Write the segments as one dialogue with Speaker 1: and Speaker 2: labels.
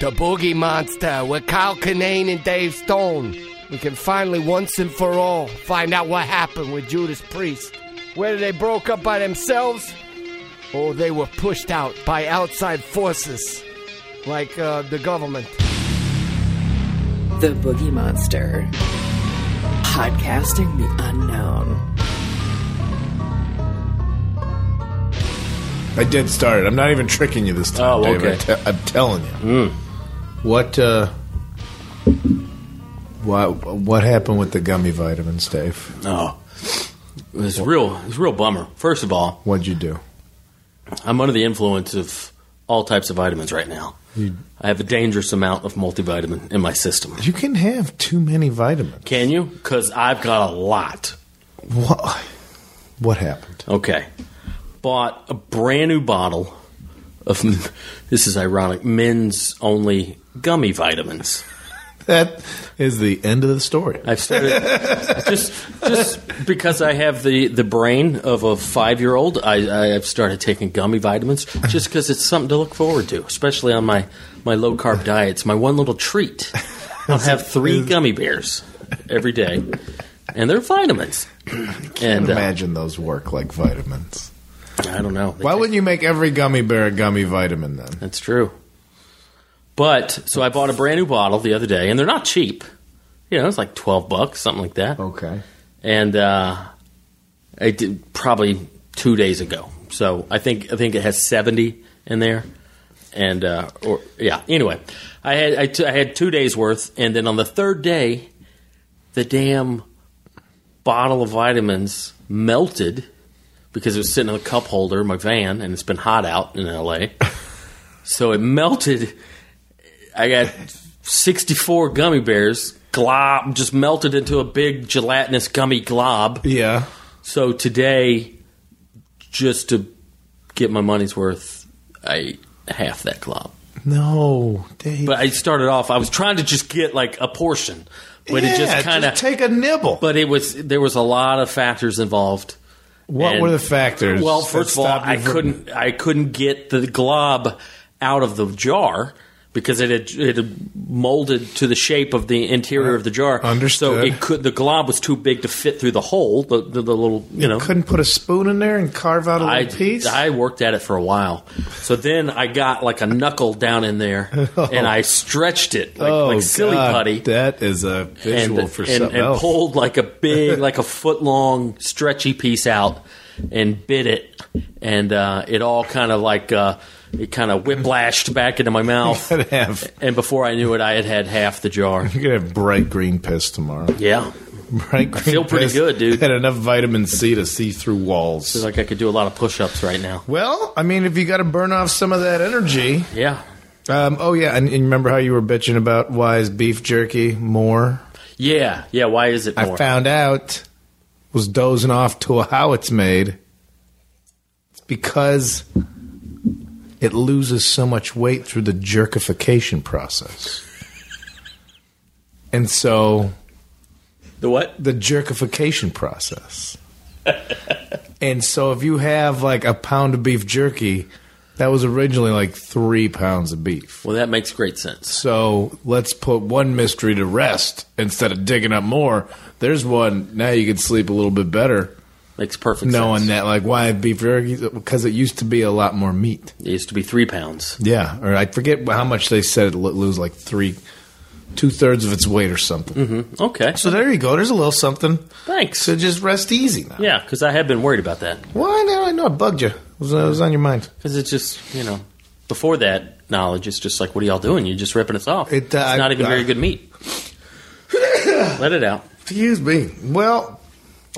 Speaker 1: The Boogie Monster with Kyle Kinane and Dave Stone. We can finally, once and for all, find out what happened with Judas Priest. Whether they broke up by themselves or they were pushed out by outside forces like uh, the government.
Speaker 2: The Boogie Monster. Podcasting the unknown.
Speaker 3: I did start it. I'm not even tricking you this time,
Speaker 4: Oh,
Speaker 3: Dave.
Speaker 4: okay.
Speaker 3: I te- I'm telling you. What uh, what what happened with the gummy vitamins, Dave?
Speaker 4: Oh, it was real. It was a real bummer. First of all,
Speaker 3: What'd you do?
Speaker 4: I'm under the influence of all types of vitamins right now. I have a dangerous amount of multivitamin in my system.
Speaker 3: You can have too many vitamins.
Speaker 4: Can you? Because I've got a lot.
Speaker 3: What? What happened?
Speaker 4: Okay. Bought a brand new bottle of, this is ironic, men's only gummy vitamins.
Speaker 3: That is the end of the story.
Speaker 4: I've started just just because I have the, the brain of a five year old. I I've started taking gummy vitamins just because it's something to look forward to, especially on my my low carb diet. It's my one little treat. I'll have three gummy bears every day, and they're vitamins. And uh,
Speaker 3: Imagine those work like vitamins.
Speaker 4: I don't know. They
Speaker 3: Why
Speaker 4: take-
Speaker 3: wouldn't you make every gummy bear a gummy vitamin then?
Speaker 4: That's true. But so I bought a brand new bottle the other day, and they're not cheap. You know, it's like twelve bucks, something like that.
Speaker 3: Okay.
Speaker 4: and uh, I did probably two days ago. So I think I think it has seventy in there, and uh, or yeah. Anyway, I had I, t- I had two days worth, and then on the third day, the damn bottle of vitamins melted because it was sitting in a cup holder in my van, and it's been hot out in L.A. so it melted. I got sixty-four gummy bears. Glob just melted into a big gelatinous gummy glob.
Speaker 3: Yeah.
Speaker 4: So today, just to get my money's worth, I ate half that glob.
Speaker 3: No, Dave.
Speaker 4: But I started off. I was trying to just get like a portion, but it just kind of.
Speaker 3: take a nibble.
Speaker 4: But it was there was a lot of factors involved.
Speaker 3: what
Speaker 4: and-
Speaker 3: were the factors?
Speaker 4: Well, first of all, I couldn't I couldn't get the glob out of the jar because it had, it had molded to the shape of the interior of the jar.
Speaker 3: Understood.
Speaker 4: So it could the glob was too big to fit through the hole. The the, the little you know
Speaker 3: Couldn't put a spoon in there and carve out a
Speaker 4: I,
Speaker 3: little piece.
Speaker 4: I worked at it for a while. So then I got like a knuckle down in there and I stretched it like,
Speaker 3: oh,
Speaker 4: like silly
Speaker 3: God,
Speaker 4: putty.
Speaker 3: That is a visual
Speaker 4: and,
Speaker 3: for
Speaker 4: and,
Speaker 3: something
Speaker 4: and
Speaker 3: else.
Speaker 4: pulled like a big, like a foot long, stretchy piece out and bit it. And uh, it all kind of like, uh, it kind of whiplashed back into my mouth.
Speaker 3: Have.
Speaker 4: And before I knew it, I had had half the jar.
Speaker 3: You're gonna have bright green piss tomorrow.
Speaker 4: Yeah.
Speaker 3: Bright green I
Speaker 4: feel pretty
Speaker 3: piss
Speaker 4: good, dude.
Speaker 3: Had enough vitamin C to see through walls.
Speaker 4: Feels like I could do a lot of push ups right now.
Speaker 3: well, I mean, if you got to burn off some of that energy.
Speaker 4: Yeah.
Speaker 3: Um, oh yeah, and, and remember how you were bitching about why is beef jerky more?
Speaker 4: Yeah. Yeah. Why is it more?
Speaker 3: I found out was dozing off to how it's made. It's because it loses so much weight through the jerkification process. And so
Speaker 4: the what?
Speaker 3: the jerkification process. and so if you have like a pound of beef jerky, that was originally like three pounds of beef.
Speaker 4: Well, that makes great sense.
Speaker 3: So let's put one mystery to rest instead of digging up more. There's one. Now you can sleep a little bit better
Speaker 4: Makes perfect sense.
Speaker 3: knowing
Speaker 4: sense.
Speaker 3: that, like, why beef jerky? Because it used to be a lot more meat.
Speaker 4: It used to be three pounds.
Speaker 3: Yeah. Or I forget how much they said it lo- lose like three, two thirds of its weight or something.
Speaker 4: Okay.
Speaker 3: So there you go. There's a little something.
Speaker 4: Thanks.
Speaker 3: So just rest easy now.
Speaker 4: Yeah, because I have been worried about that.
Speaker 3: Well, I know, I know, it bugged you. It was, it was on your mind.
Speaker 4: Because it's just, you know, before that knowledge, it's just like, what are y'all doing? You're just ripping us off.
Speaker 3: It, uh,
Speaker 4: it's not even
Speaker 3: I-
Speaker 4: very good meat. Let it out.
Speaker 3: Excuse me. Well,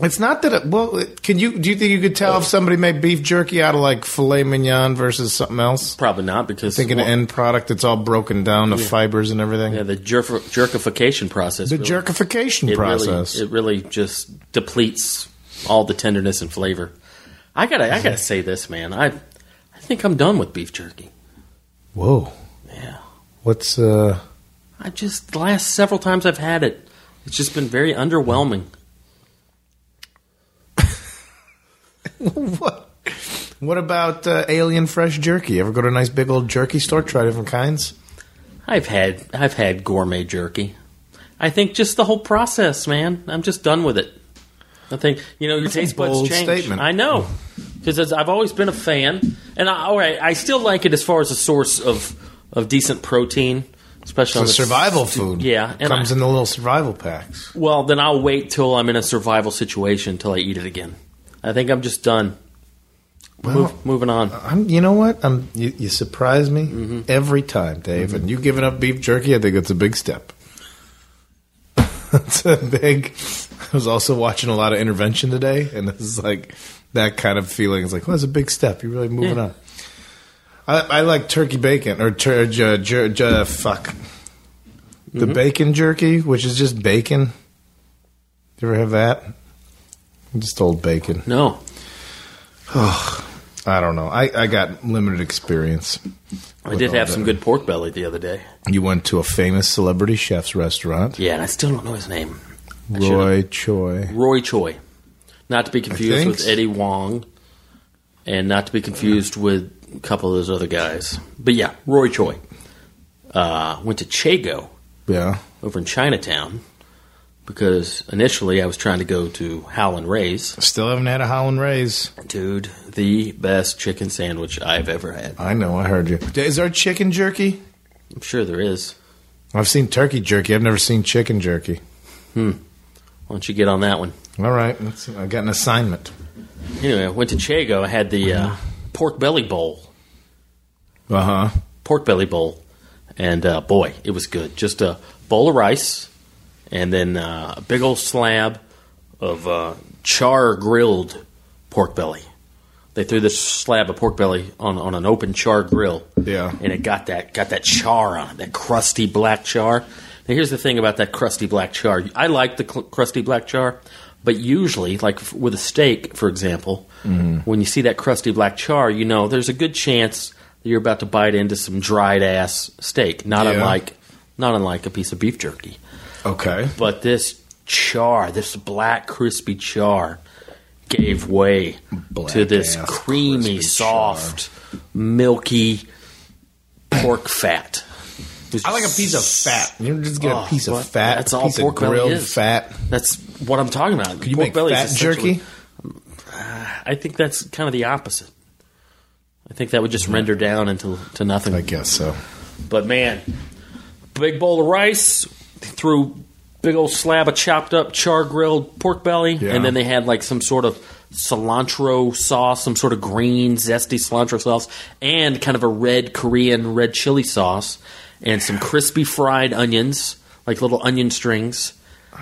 Speaker 3: it's not that. It, well, can you? Do you think you could tell if somebody made beef jerky out of like filet mignon versus something else?
Speaker 4: Probably not because
Speaker 3: Thinking
Speaker 4: well,
Speaker 3: an end product that's all broken down, the fibers and everything.
Speaker 4: yeah, the jerf- jerkification process.
Speaker 3: the
Speaker 4: really-
Speaker 3: jerkification
Speaker 4: it
Speaker 3: process.
Speaker 4: Really, it really just depletes all the tenderness and flavor. I gotta, I gotta say this, man. I, I think I'm done with beef jerky.
Speaker 3: Whoa.
Speaker 4: Yeah.
Speaker 3: What's uh?
Speaker 4: I just the last several times I've had it, it's just been very underwhelming.
Speaker 3: what? What about uh, alien fresh jerky? Ever go to a nice big old jerky store? Try different kinds.
Speaker 4: I've had I've had gourmet jerky. I think just the whole process, man. I'm just done with it. I think you know your
Speaker 3: That's
Speaker 4: taste buds change.
Speaker 3: statement.
Speaker 4: I know because I've always been a fan, and I, all right, I still like it as far as a source of of decent protein, especially on
Speaker 3: It's
Speaker 4: the
Speaker 3: survival
Speaker 4: s-
Speaker 3: food.
Speaker 4: Yeah, and
Speaker 3: comes
Speaker 4: I-
Speaker 3: in the little survival packs.
Speaker 4: well, then I'll wait till I'm in a survival situation until I eat it again. I think I'm just done.
Speaker 3: Well,
Speaker 4: Move, moving on.
Speaker 3: I'm, you know what? I'm, you, you surprise me
Speaker 4: Mm-hmm.
Speaker 3: every time, Dave. And you giving up beef jerky, I think it's a big step. it's a big. I was also watching a lot of intervention today, and it's like that kind of feeling. It's like, well, that's a big step. You're really moving
Speaker 4: Yeah.
Speaker 3: on. I, I like turkey bacon or tur- ju- ju- ju- fuck the
Speaker 4: Mm-hmm.
Speaker 3: bacon jerky, which is just bacon. Do you ever have that? Just old bacon.
Speaker 4: No,
Speaker 3: I don't know. I, I got limited experience.
Speaker 4: I did have some good pork belly the other day.
Speaker 3: You went to a famous celebrity chef's restaurant,
Speaker 4: Yeah, and I still don't know his name. I should've-
Speaker 3: Roy Choi.
Speaker 4: Roy Choi. Not to be confused
Speaker 3: think
Speaker 4: with. Eddie Huang, and not to be confused with a couple of those other guys. But yeah, Roy Choi. Uh, went to Chego
Speaker 3: Yeah.
Speaker 4: over in Chinatown because initially I was trying to go to Howlin' Ray's.
Speaker 3: Still haven't had a Howlin' Rays.
Speaker 4: Dude, the best chicken sandwich I've ever had.
Speaker 3: I know, I heard you. Is there chicken jerky?
Speaker 4: I'm sure there is.
Speaker 3: I've seen turkey jerky. I've never seen chicken jerky. Hmm.
Speaker 4: Why don't you get on that one?
Speaker 3: All right. Let's see. I got an assignment.
Speaker 4: Anyway, I went to Chego. I had the uh, pork belly bowl.
Speaker 3: Uh huh.
Speaker 4: pork belly bowl, and uh, boy, it was good. Just a bowl of rice, and then uh, a big old slab of uh, char grilled pork belly. They threw this slab of pork belly on, on an open char grill,
Speaker 3: Yeah.
Speaker 4: and it got that got that char on it, that crusty black char. Now, here's the thing about that crusty black char. I like the cl- crusty black char, but usually, like f- with a steak, for example,
Speaker 3: Mm-hmm.
Speaker 4: when you see that crusty black char, you know there's a good chance that you're about to bite into some dried ass steak. Not
Speaker 3: Yeah.
Speaker 4: unlike, not unlike a piece of beef jerky.
Speaker 3: Okay.
Speaker 4: But this char, this black crispy char, gave way
Speaker 3: Black
Speaker 4: to this
Speaker 3: ass
Speaker 4: creamy, soft, milky pork fat.
Speaker 3: I like a piece of fat. You just get
Speaker 4: Oh,
Speaker 3: a piece of fat.
Speaker 4: That's all
Speaker 3: piece
Speaker 4: pork
Speaker 3: of
Speaker 4: belly is.
Speaker 3: fat.
Speaker 4: That's what I'm talking about.
Speaker 3: Can you
Speaker 4: pork
Speaker 3: make
Speaker 4: belly
Speaker 3: fat jerky?
Speaker 4: I think that's kind of the opposite. I think that would just render down into to nothing.
Speaker 3: I guess so.
Speaker 4: But man, big bowl of rice, threw big old slab of chopped up char grilled pork belly,
Speaker 3: Yeah.
Speaker 4: and then they had like some sort of cilantro sauce, some sort of green zesty cilantro sauce, and kind of a red Korean red chili sauce, and some crispy fried onions, like little onion strings,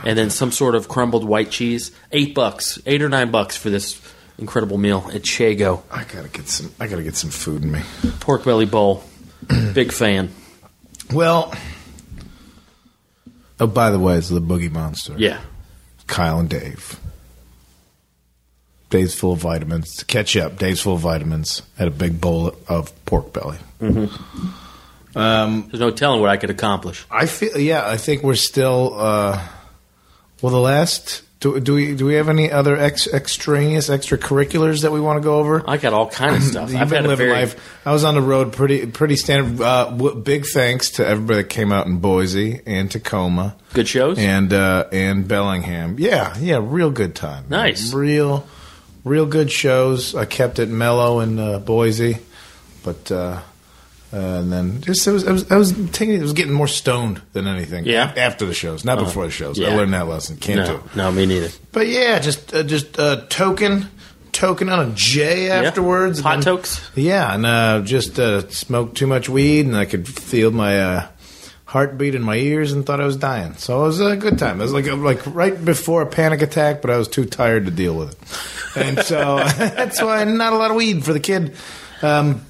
Speaker 4: and then some sort of crumbled white cheese. Eight bucks, eight or nine bucks for this incredible meal at Chego.
Speaker 3: I gotta get some. I gotta get some food in me.
Speaker 4: Pork belly bowl. Big fan.
Speaker 3: Well. Oh, by the way, it's the Boogie Monster.
Speaker 4: Yeah.
Speaker 3: Kyle and Dave. Dave's full of vitamins. To catch up, Dave's full of vitamins. Had a big bowl of pork belly.
Speaker 4: There's no telling what I could accomplish.
Speaker 3: I feel, yeah, I think we're still. Uh, well, the last. Do, do we do we have any other ex, extraneous extracurriculars that we want to go over?
Speaker 4: I got all kind of stuff. I've
Speaker 3: been living
Speaker 4: very
Speaker 3: life. I was on the road pretty pretty standard. Uh, w- big thanks to everybody that came out in Boise and Tacoma
Speaker 4: good shows.
Speaker 3: and uh, and Bellingham. Yeah, yeah, real good time.
Speaker 4: Nice.
Speaker 3: real, real good shows. I kept it mellow in uh, Boise, but uh, and then just it was, I was I was taking it was getting more stoned than anything.
Speaker 4: Yeah?
Speaker 3: After the shows, not before the shows. I learned that lesson. Can't do.
Speaker 4: no,
Speaker 3: it.
Speaker 4: no, me neither.
Speaker 3: But yeah, just uh, just uh, token. Token on a J afterwards.
Speaker 4: Hot tokes?
Speaker 3: yeah, and uh, just uh, smoked too much weed, and I could feel my uh, heartbeat in my ears, and thought I was dying. So it was a good time. It was like like right before a panic attack, but I was too tired to deal with it, and so that's why not a lot of weed for the kid. Um,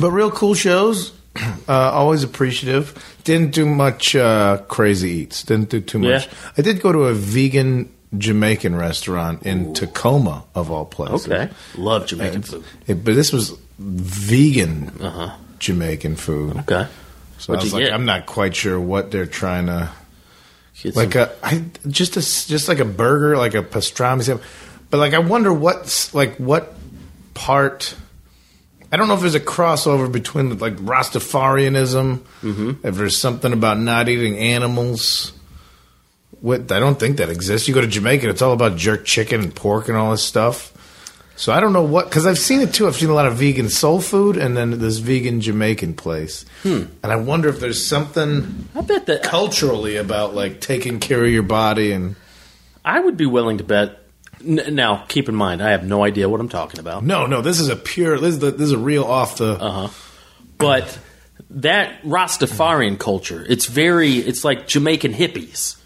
Speaker 3: but real cool shows. Uh, always appreciative. Didn't do much uh, crazy eats. Didn't do too much.
Speaker 4: Yeah.
Speaker 3: I did go to a vegan Jamaican restaurant in Tacoma, of all places.
Speaker 4: Okay, love Jamaican food.
Speaker 3: It- but this was vegan
Speaker 4: Uh huh.
Speaker 3: Jamaican food.
Speaker 4: Okay,
Speaker 3: So I
Speaker 4: What'd
Speaker 3: was
Speaker 4: you
Speaker 3: like,
Speaker 4: get?
Speaker 3: I'm not quite sure what they're trying to
Speaker 4: Get
Speaker 3: like
Speaker 4: some-
Speaker 3: a I, just a just like a burger, like a pastrami. But like, I wonder what's like what part. I don't know if there's a crossover between like Rastafarianism. Mm-hmm. If there's something about not eating animals. What I don't think that exists. You go to Jamaica, it's all about jerk chicken and pork and all this stuff. So I don't know what because I've seen it too. I've seen a lot of vegan soul food and then this vegan Jamaican place, and I wonder if there's something
Speaker 4: I bet that
Speaker 3: culturally about like taking care of your body and
Speaker 4: I would be willing to bet. N- now, keep in mind, I have no idea what I'm talking about.
Speaker 3: no, no, this is a pure. This is the, this is a real off the.
Speaker 4: Uh-huh. But that Rastafarian culture, it's very, it's like Jamaican hippies.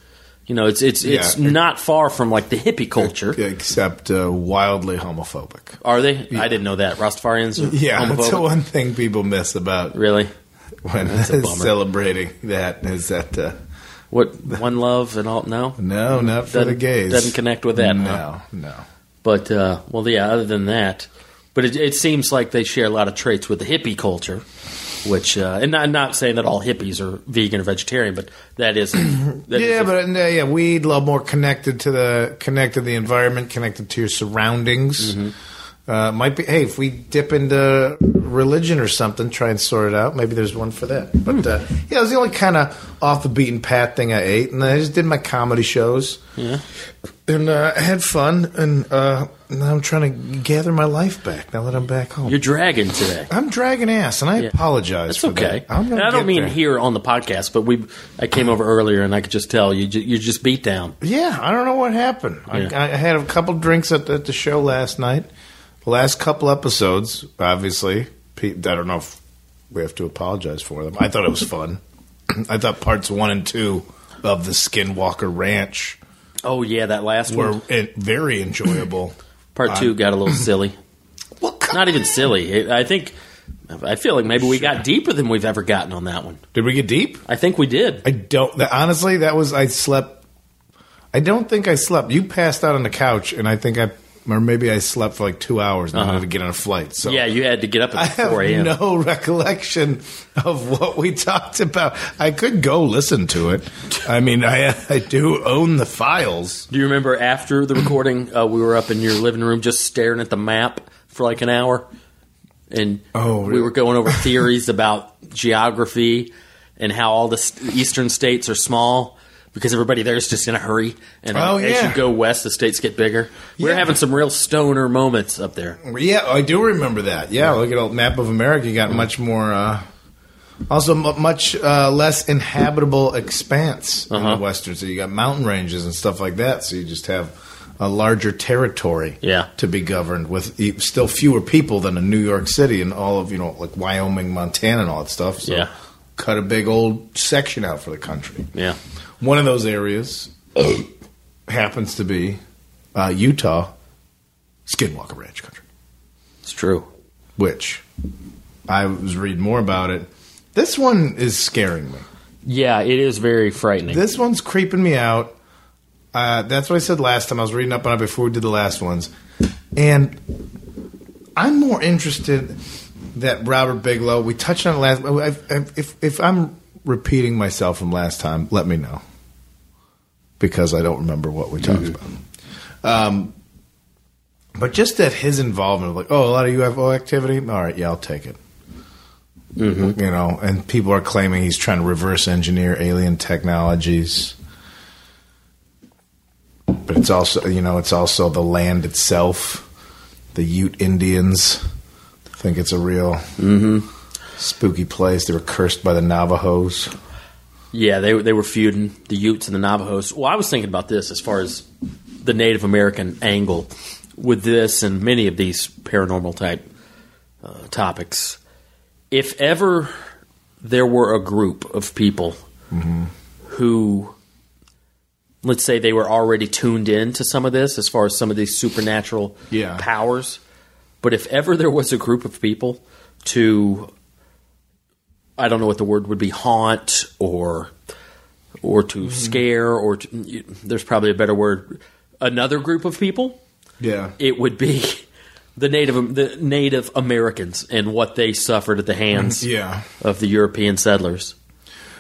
Speaker 4: You know, it's it's it's
Speaker 3: Yeah.
Speaker 4: not far from like the hippie culture.
Speaker 3: except uh, wildly homophobic.
Speaker 4: Are they? I didn't know that. Rastafarians are
Speaker 3: Yeah, that's the one thing people miss about
Speaker 4: Really?
Speaker 3: when celebrating that is that uh,
Speaker 4: What one love and all? No,
Speaker 3: no, not for the
Speaker 4: Doesn't-
Speaker 3: gays.
Speaker 4: doesn't connect with that,
Speaker 3: No,
Speaker 4: huh?
Speaker 3: no.
Speaker 4: But uh, well, yeah. Other than that, but it, it seems like they share a lot of traits with the hippie culture, which uh, and I'm not saying that all hippies are vegan or vegetarian, but that is that is
Speaker 3: yeah,
Speaker 4: a-
Speaker 3: but uh, yeah, weed a lot more connected to the connected to the environment, connected to your surroundings.
Speaker 4: Mm-hmm.
Speaker 3: Uh, might be. Hey, if we dip into religion or something, try and sort it out. Maybe there's one for that. But uh, yeah, it was the only kind of off the beaten path thing I ate, and I just did my comedy shows.
Speaker 4: Yeah.
Speaker 3: and uh, I had fun, and uh, now I'm trying to gather my life back. Now that I'm back home,
Speaker 4: you're dragging today.
Speaker 3: I'm dragging ass, and I
Speaker 4: Yeah.
Speaker 3: apologize.
Speaker 4: That's
Speaker 3: for
Speaker 4: okay.
Speaker 3: That. I'm
Speaker 4: And I don't mean
Speaker 3: there.
Speaker 4: here on the podcast, but we I came over earlier and I could just tell you ju- you're just beat down.
Speaker 3: Yeah, I don't know what happened.
Speaker 4: Yeah.
Speaker 3: I, I had a couple drinks at, at the show last night. The last couple episodes, obviously, I don't know if we have to apologize for them. I thought it was fun. I thought parts one and two of the Skinwalker Ranch
Speaker 4: Oh yeah, that last
Speaker 3: were
Speaker 4: one,
Speaker 3: in, very enjoyable.
Speaker 4: part two, got a little silly.
Speaker 3: What kind-
Speaker 4: Not even silly. I think I feel like maybe we got deeper than we've ever gotten on that one.
Speaker 3: Did we get deep?
Speaker 4: I think we did.
Speaker 3: I don't. that- Honestly, that was I slept. I don't think I slept. You passed out on the couch, and I think I, or maybe I slept for like two hours and I had to get on a flight. So
Speaker 4: Uh-huh. Yeah, you had to get up at 4 a.m.
Speaker 3: no recollection of what we talked about. I could go listen to it. I mean, I I do own the files.
Speaker 4: Do you remember after the recording, uh, we were up in your living room just staring at the map for like an hour, and
Speaker 3: Oh,
Speaker 4: we were going over theories about geography and how all the st- eastern states are small because everybody there is just in a hurry, and
Speaker 3: Oh,
Speaker 4: as
Speaker 3: yeah.
Speaker 4: you go west, the states get bigger. We are
Speaker 3: Yeah.
Speaker 4: having some real stoner moments up there.
Speaker 3: Yeah, I do remember that. Yeah, look at old map of America. You got much more. Uh, also, m- much uh, less inhabitable expanse in
Speaker 4: Uh-huh.
Speaker 3: the western. So you got mountain ranges and stuff like that. So you just have a larger territory
Speaker 4: Yeah.
Speaker 3: to be governed with still fewer people than in New York City and all of you know like Wyoming, Montana, and all that stuff. So
Speaker 4: Yeah.
Speaker 3: cut a big old section out for the country.
Speaker 4: Yeah,
Speaker 3: One of those areas happens to be uh, Utah, Skinwalker Ranch country,
Speaker 4: it's true.
Speaker 3: which I was reading more about it. This one is scaring me.
Speaker 4: Yeah, it is very frightening.
Speaker 3: This one's creeping me out. Uh, that's what I said last time. I was reading up on it before we did the last ones, and I'm more interested that Robert Bigelow. We touched on it last. If, if if I'm repeating myself from last time, let me know because I don't remember what we talked mm-hmm. about. Um, but just that his involvement, like, oh, a lot of UFO activity. All right, yeah, I'll take it. Mm-hmm. You know, and people are claiming he's trying to reverse engineer alien technologies. But it's also, you know, it's also the land itself. The Ute Indians think it's a real mm-hmm. spooky place. They were cursed by the Navajos.
Speaker 4: Yeah, they they were feuding the Utes and the Navajos. Well, I was thinking about this as far as the Native American angle with this and many of these paranormal type uh, topics. If ever there were a group of people who, let's say, they were already tuned in to some of this, as far as some of these supernatural
Speaker 3: Yeah.
Speaker 4: powers, but if ever there was a group of people to I don't know what the word would be haunt or or to scare or to, there's probably a better word another group of people
Speaker 3: Yeah.
Speaker 4: it would be the native the native Americans and what they suffered at the hands
Speaker 3: Yeah.
Speaker 4: of the European settlers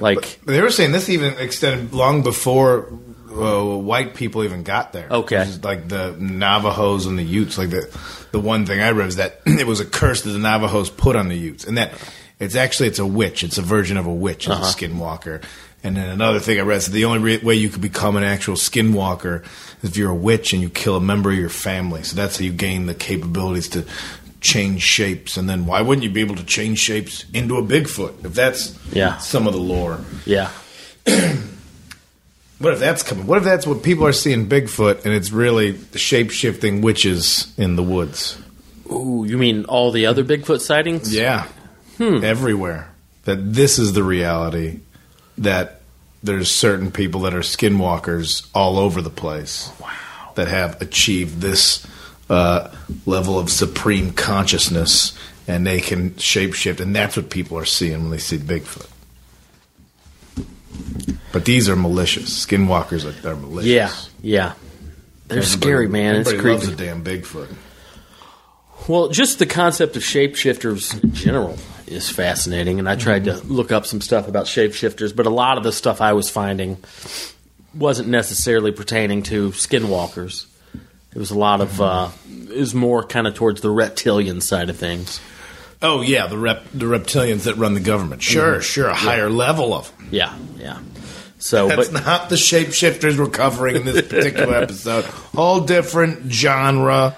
Speaker 4: Like,
Speaker 3: They were saying this even extended long before uh, white people even got there.
Speaker 4: Okay.
Speaker 3: Like the Navajos and the Utes. Like the the one thing I read is that it was a curse that the Navajos put on the Utes, and that it's actually it's a witch. It's a version of a witch.
Speaker 4: Uh-huh.
Speaker 3: a skinwalker. And then another thing I read is the only re- way you could become an actual skinwalker is if you're a witch and you kill a member of your family. So that's how you gain the capabilities to change shapes. And then why wouldn't you be able to change shapes into a Bigfoot if that's
Speaker 4: Yeah.
Speaker 3: some of the lore?
Speaker 4: yeah.
Speaker 3: What if that's coming? What if that's what people are seeing Bigfoot and it's really the shape shifting witches in the woods?
Speaker 4: Ooh, you mean all the other Bigfoot sightings?
Speaker 3: Yeah. Everywhere. That this is the reality that there's certain people that are skinwalkers all over the place. Wow. That have achieved this uh, level of supreme consciousness and they can shapeshift and that's what people are seeing when they see Bigfoot. But these are malicious. Skinwalkers are, are malicious.
Speaker 4: Yeah, yeah. They're scary, man. It's
Speaker 3: Everybody loves
Speaker 4: creepy.
Speaker 3: a damn Bigfoot.
Speaker 4: Well, just the concept of shapeshifters in general is fascinating, and I tried to look up some stuff about shapeshifters, but a lot of the stuff I was finding wasn't necessarily pertaining to skinwalkers. It was a lot of, uh, it was more kind of towards the reptilian side of things.
Speaker 3: Oh yeah, the rep the reptilians that run the government. Sure, sure, a higher level of them.
Speaker 4: Yeah, yeah. So,
Speaker 3: That's
Speaker 4: but
Speaker 3: not the shapeshifters we're covering in this particular episode. Whole different genre.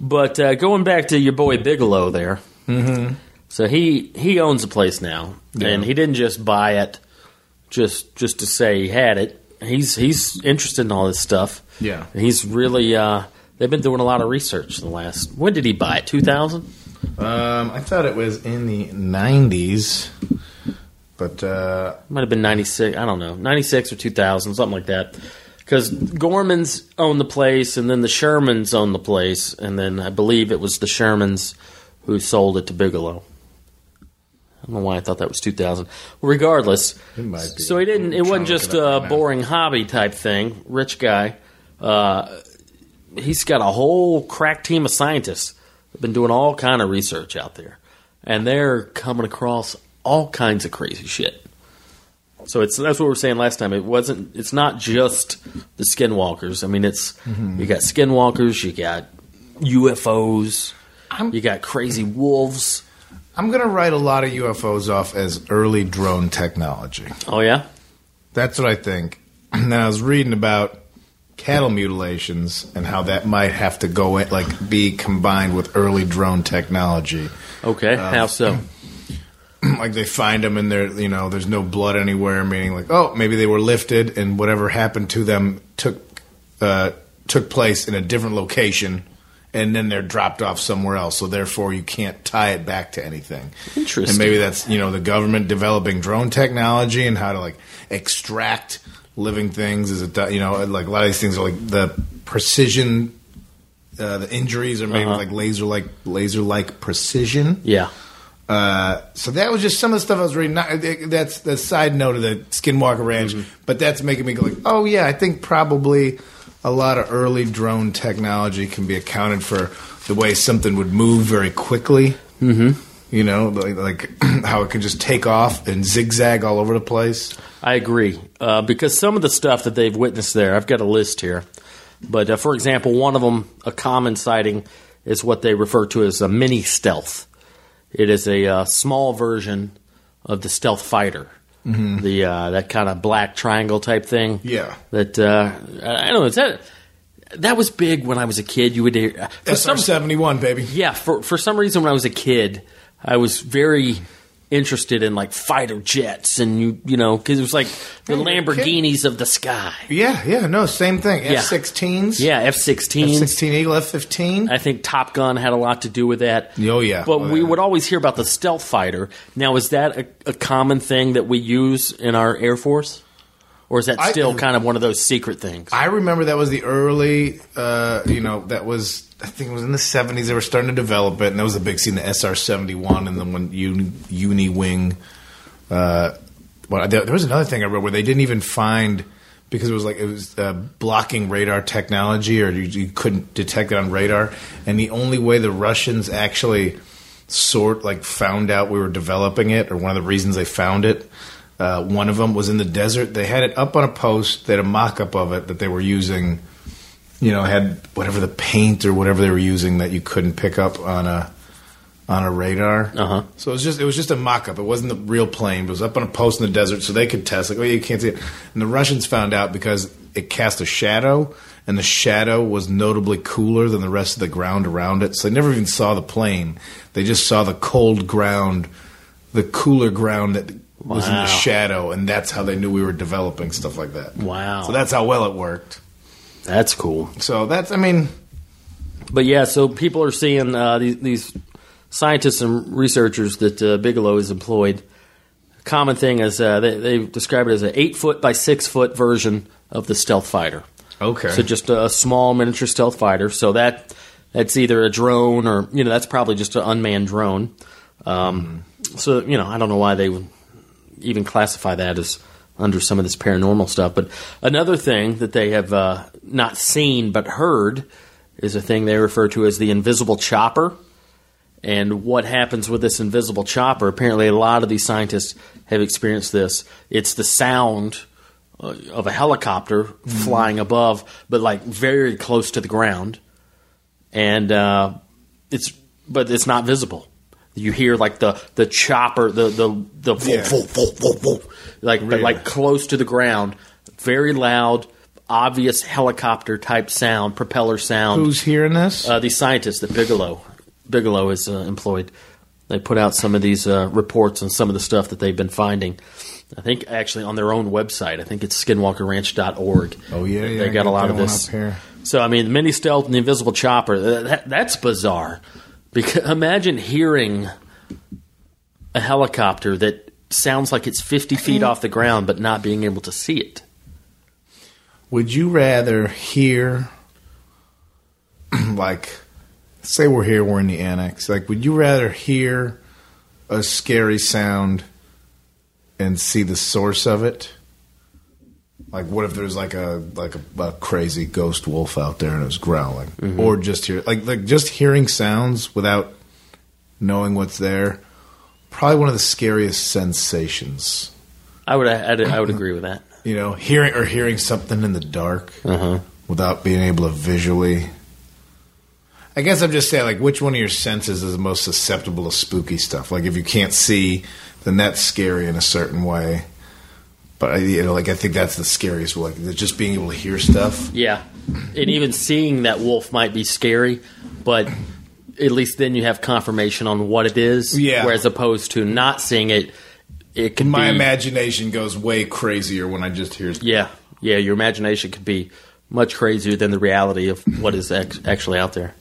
Speaker 4: But uh, going back to your boy Bigelow there, mm-hmm. so he he owns a place now, and he didn't just buy it just just to say he had it. He's he's interested in all this stuff.
Speaker 3: Yeah.
Speaker 4: And he's really uh, they've been doing a lot of research in the last. When did he buy it? Two thousand.
Speaker 3: Um, I thought it was in the '90s, but uh,
Speaker 4: Might have been ninety six. I don't know, ninety six or two thousand, something like that. Because Gormans owned the place, and then the Shermans owned the place, and then I believe it was the Shermans who sold it to Bigelow. I don't know why I thought that was two thousand. Regardless,
Speaker 3: It might be.
Speaker 4: so he didn't. It wasn't just
Speaker 3: it
Speaker 4: a
Speaker 3: up right now.
Speaker 4: boring hobby type thing. Rich guy. Uh, he's got a whole crack team of scientists have been doing all kind of research out there, and they're coming across all kinds of crazy shit. So it's that's what we were saying last time. It wasn't. It's not just the skinwalkers. I mean, it's
Speaker 3: Mm-hmm.
Speaker 4: you got skinwalkers, you got UFOs,
Speaker 3: I'm-
Speaker 4: you got crazy wolves.
Speaker 3: I'm going to write a lot of UFOs off as early drone technology.
Speaker 4: Oh yeah,
Speaker 3: That's what I think. And I was reading about cattle mutilations and how that might have to go in, like be combined with early drone technology.
Speaker 4: okay.
Speaker 3: Um,
Speaker 4: How so?
Speaker 3: like they find them and there you know there's no blood anywhere meaning like oh maybe they were lifted and whatever happened to them took uh, took place in a different location and then they're dropped off somewhere else so therefore you can't tie it back to anything
Speaker 4: Interesting.
Speaker 3: and maybe that's you know the government developing drone technology and how to like extract living things is it you know like a lot of these things are like the precision uh, the injuries are made
Speaker 4: Uh-huh.
Speaker 3: with like laser like laser like precision
Speaker 4: Yeah.
Speaker 3: uh, so that was just some of the stuff I was reading. Not, that's the side note of the Skinwalker Ranch, but that's making me go like, oh yeah, I think probably a lot of early drone technology can be accounted for the way something would move very quickly. Mm-hmm. You know, like, like how it can just take off and zigzag all over the place.
Speaker 4: I agree uh, because some of the stuff that they've witnessed there, I've got a list here. But uh, for example, one of them, a common sighting, is what they refer to as a mini stealth. It is a uh, small version of the stealth fighter, the uh, that kind of black triangle type thing.
Speaker 3: Yeah.
Speaker 4: that uh, I don't know. Is that that was big when I was a kid? You would hear uh, for
Speaker 3: That's seventy one, baby.
Speaker 4: yeah, for for some reason when I was a kid, I was very interested in like fighter jets and you you know because it was like the
Speaker 3: Hey, you're kid.
Speaker 4: Lamborghinis of the sky.
Speaker 3: Yeah, yeah, no, same thing.
Speaker 4: Yeah.
Speaker 3: F-16s,
Speaker 4: Yeah, F sixteens.
Speaker 3: F-16 Eagle, F-15.
Speaker 4: I think Top Gun had a lot to do with that.
Speaker 3: Oh, yeah.
Speaker 4: But
Speaker 3: Oh,
Speaker 4: we
Speaker 3: yeah.
Speaker 4: would always hear about the stealth fighter. Now, is that a, a common thing that we use in our Air Force? Or is that
Speaker 3: I-
Speaker 4: still kind of one of those secret things?
Speaker 3: I remember that was the early, uh, you know, that was I think it was in the seventies. They were starting to develop it, and that was a big scene, the SR seventy one, and then when Uni, Uni Wing. Uh, well, there, there was another thing I read where they didn't even find because it was like it was uh, blocking radar technology, or you, you couldn't detect it on radar, and the only way the Russians actually sort like found out we were developing it, or one of the reasons they found it. Uh, one of them was in the desert. They had it up on a post. They had a mock up of it that they were using. You know, had whatever the paint or whatever they were using that you couldn't pick up on a on a radar.
Speaker 4: Uh-huh.
Speaker 3: So it was just it was just a mock up. It wasn't the real plane. But it was up on a post in the desert, so they could test. Like, oh, you can't see it. And the Russians found out because it cast a shadow, and the shadow was notably cooler than the rest of the ground around it. So they never even saw the plane. They just saw the cold ground, the cooler ground that was in the shadow, and that's how they knew we were developing stuff like that.
Speaker 4: Wow.
Speaker 3: So that's how well it worked.
Speaker 4: That's cool.
Speaker 3: So that's I mean,
Speaker 4: But yeah, so people are seeing uh, these, these scientists and researchers that uh, Bigelow has employed. Common thing is uh, they, they describe it as an eight foot by six foot version of the stealth fighter.
Speaker 3: okay.
Speaker 4: So just a, small miniature stealth fighter. So that that's either a drone or you know that's probably just an unmanned drone. Um, So you know I don't know why they would even classify that as under some of this paranormal stuff. But another thing that they have uh, not seen but heard is a thing they refer to as the invisible chopper. And what happens with this invisible chopper? Apparently, a lot of these scientists have experienced this. It's the sound uh, of a helicopter flying above, but like very close to the ground, and uh, it's but it's not visible. You hear like the the chopper, the the the
Speaker 3: Yeah.
Speaker 4: like
Speaker 3: Really?
Speaker 4: like close to the ground, very loud, obvious helicopter type sound, propeller sound.
Speaker 3: Who's hearing this?
Speaker 4: Uh, these scientists that Bigelow Bigelow is uh, employed. They put out some of these uh, reports on some of the stuff that they've been finding. I think actually on their own website. I think it's skinwalkerranch.org.
Speaker 3: oh yeah, yeah.
Speaker 4: they got a lot of this. So I mean, the mini stealth and the invisible chopper. That, that's bizarre. Because imagine hearing a helicopter that sounds like it's fifty feet off the ground, but not being able to see it.
Speaker 3: Would you rather hear, like, say we're here, we're in the annex. Like, would you rather hear a scary sound and see the source of it? Like, what if there's like a like a, a crazy ghost wolf out there and it was growling, or just hear like like just hearing sounds without knowing what's there? Probably one of the scariest sensations.
Speaker 4: I would I'd, I would agree with that.
Speaker 3: you know, hearing or hearing something in the dark
Speaker 4: Uh-huh.
Speaker 3: without being able to visually. I guess I'm just saying, like, which one of your senses is the most susceptible to spooky stuff? Like, if you can't see, then that's scary in a certain way. But I- you know, like, I think that's the scariest. Like, just being able to hear stuff.
Speaker 4: Yeah, and even seeing that wolf might be scary, but at least then you have confirmation on what it is.
Speaker 3: Yeah.
Speaker 4: Whereas opposed to not seeing it, it can
Speaker 3: My
Speaker 4: be.
Speaker 3: imagination goes way crazier when I just hear.
Speaker 4: yeah, yeah. Your imagination could be much crazier than the reality of what is ex- actually out there.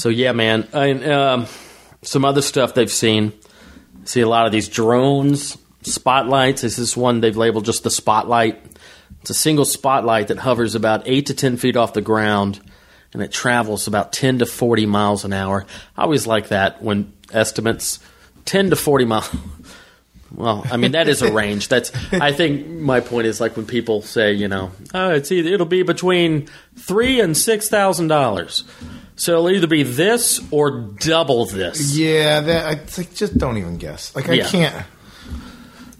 Speaker 4: So yeah, man. Um, some other stuff they've seen. See a lot of these drones, spotlights. This is this one they've labeled just the spotlight. It's a single spotlight that hovers about eight to ten feet off the ground, and it travels about ten to forty miles an hour. I always like that when estimates ten to forty miles. Well, I mean that is a range. That's I think my point is like when people say, you know, oh, it's either it'll be between three and six thousand dollars. So it'll either be this or double this.
Speaker 3: Yeah, that I it's like just don't even guess. Like I
Speaker 4: Yeah.
Speaker 3: can't.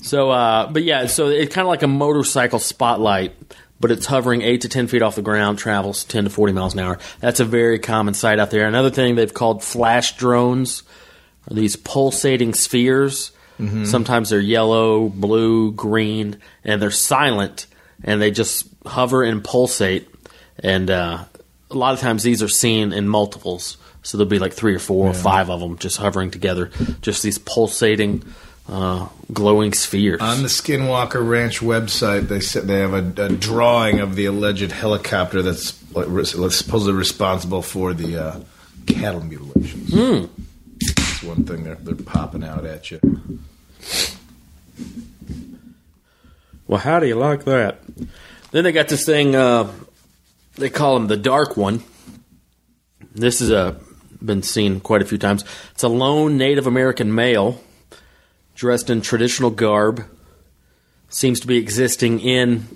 Speaker 4: So, uh, but yeah, so it's kind of like a motorcycle spotlight, but it's hovering eight to ten feet off the ground, travels ten to forty miles an hour. That's a very common sight out there. Another thing they've called flash drones are these pulsating spheres. Sometimes they're yellow, blue, green, and they're silent, and they just hover and pulsate. And uh, a lot of times these are seen in multiples. So there'll be like three or four or five of them just hovering together, just these pulsating, uh, glowing spheres.
Speaker 3: On the Skinwalker Ranch website, they said they have a, a drawing of the alleged helicopter that's supposedly responsible for the uh, cattle mutilations. That's one thing they're, they're popping out at you.
Speaker 4: Well, how do you like that? Then they got this thing. Uh, they call him the Dark One. This has uh, been seen quite a few times. It's a lone Native American male dressed in traditional garb. Seems to be existing in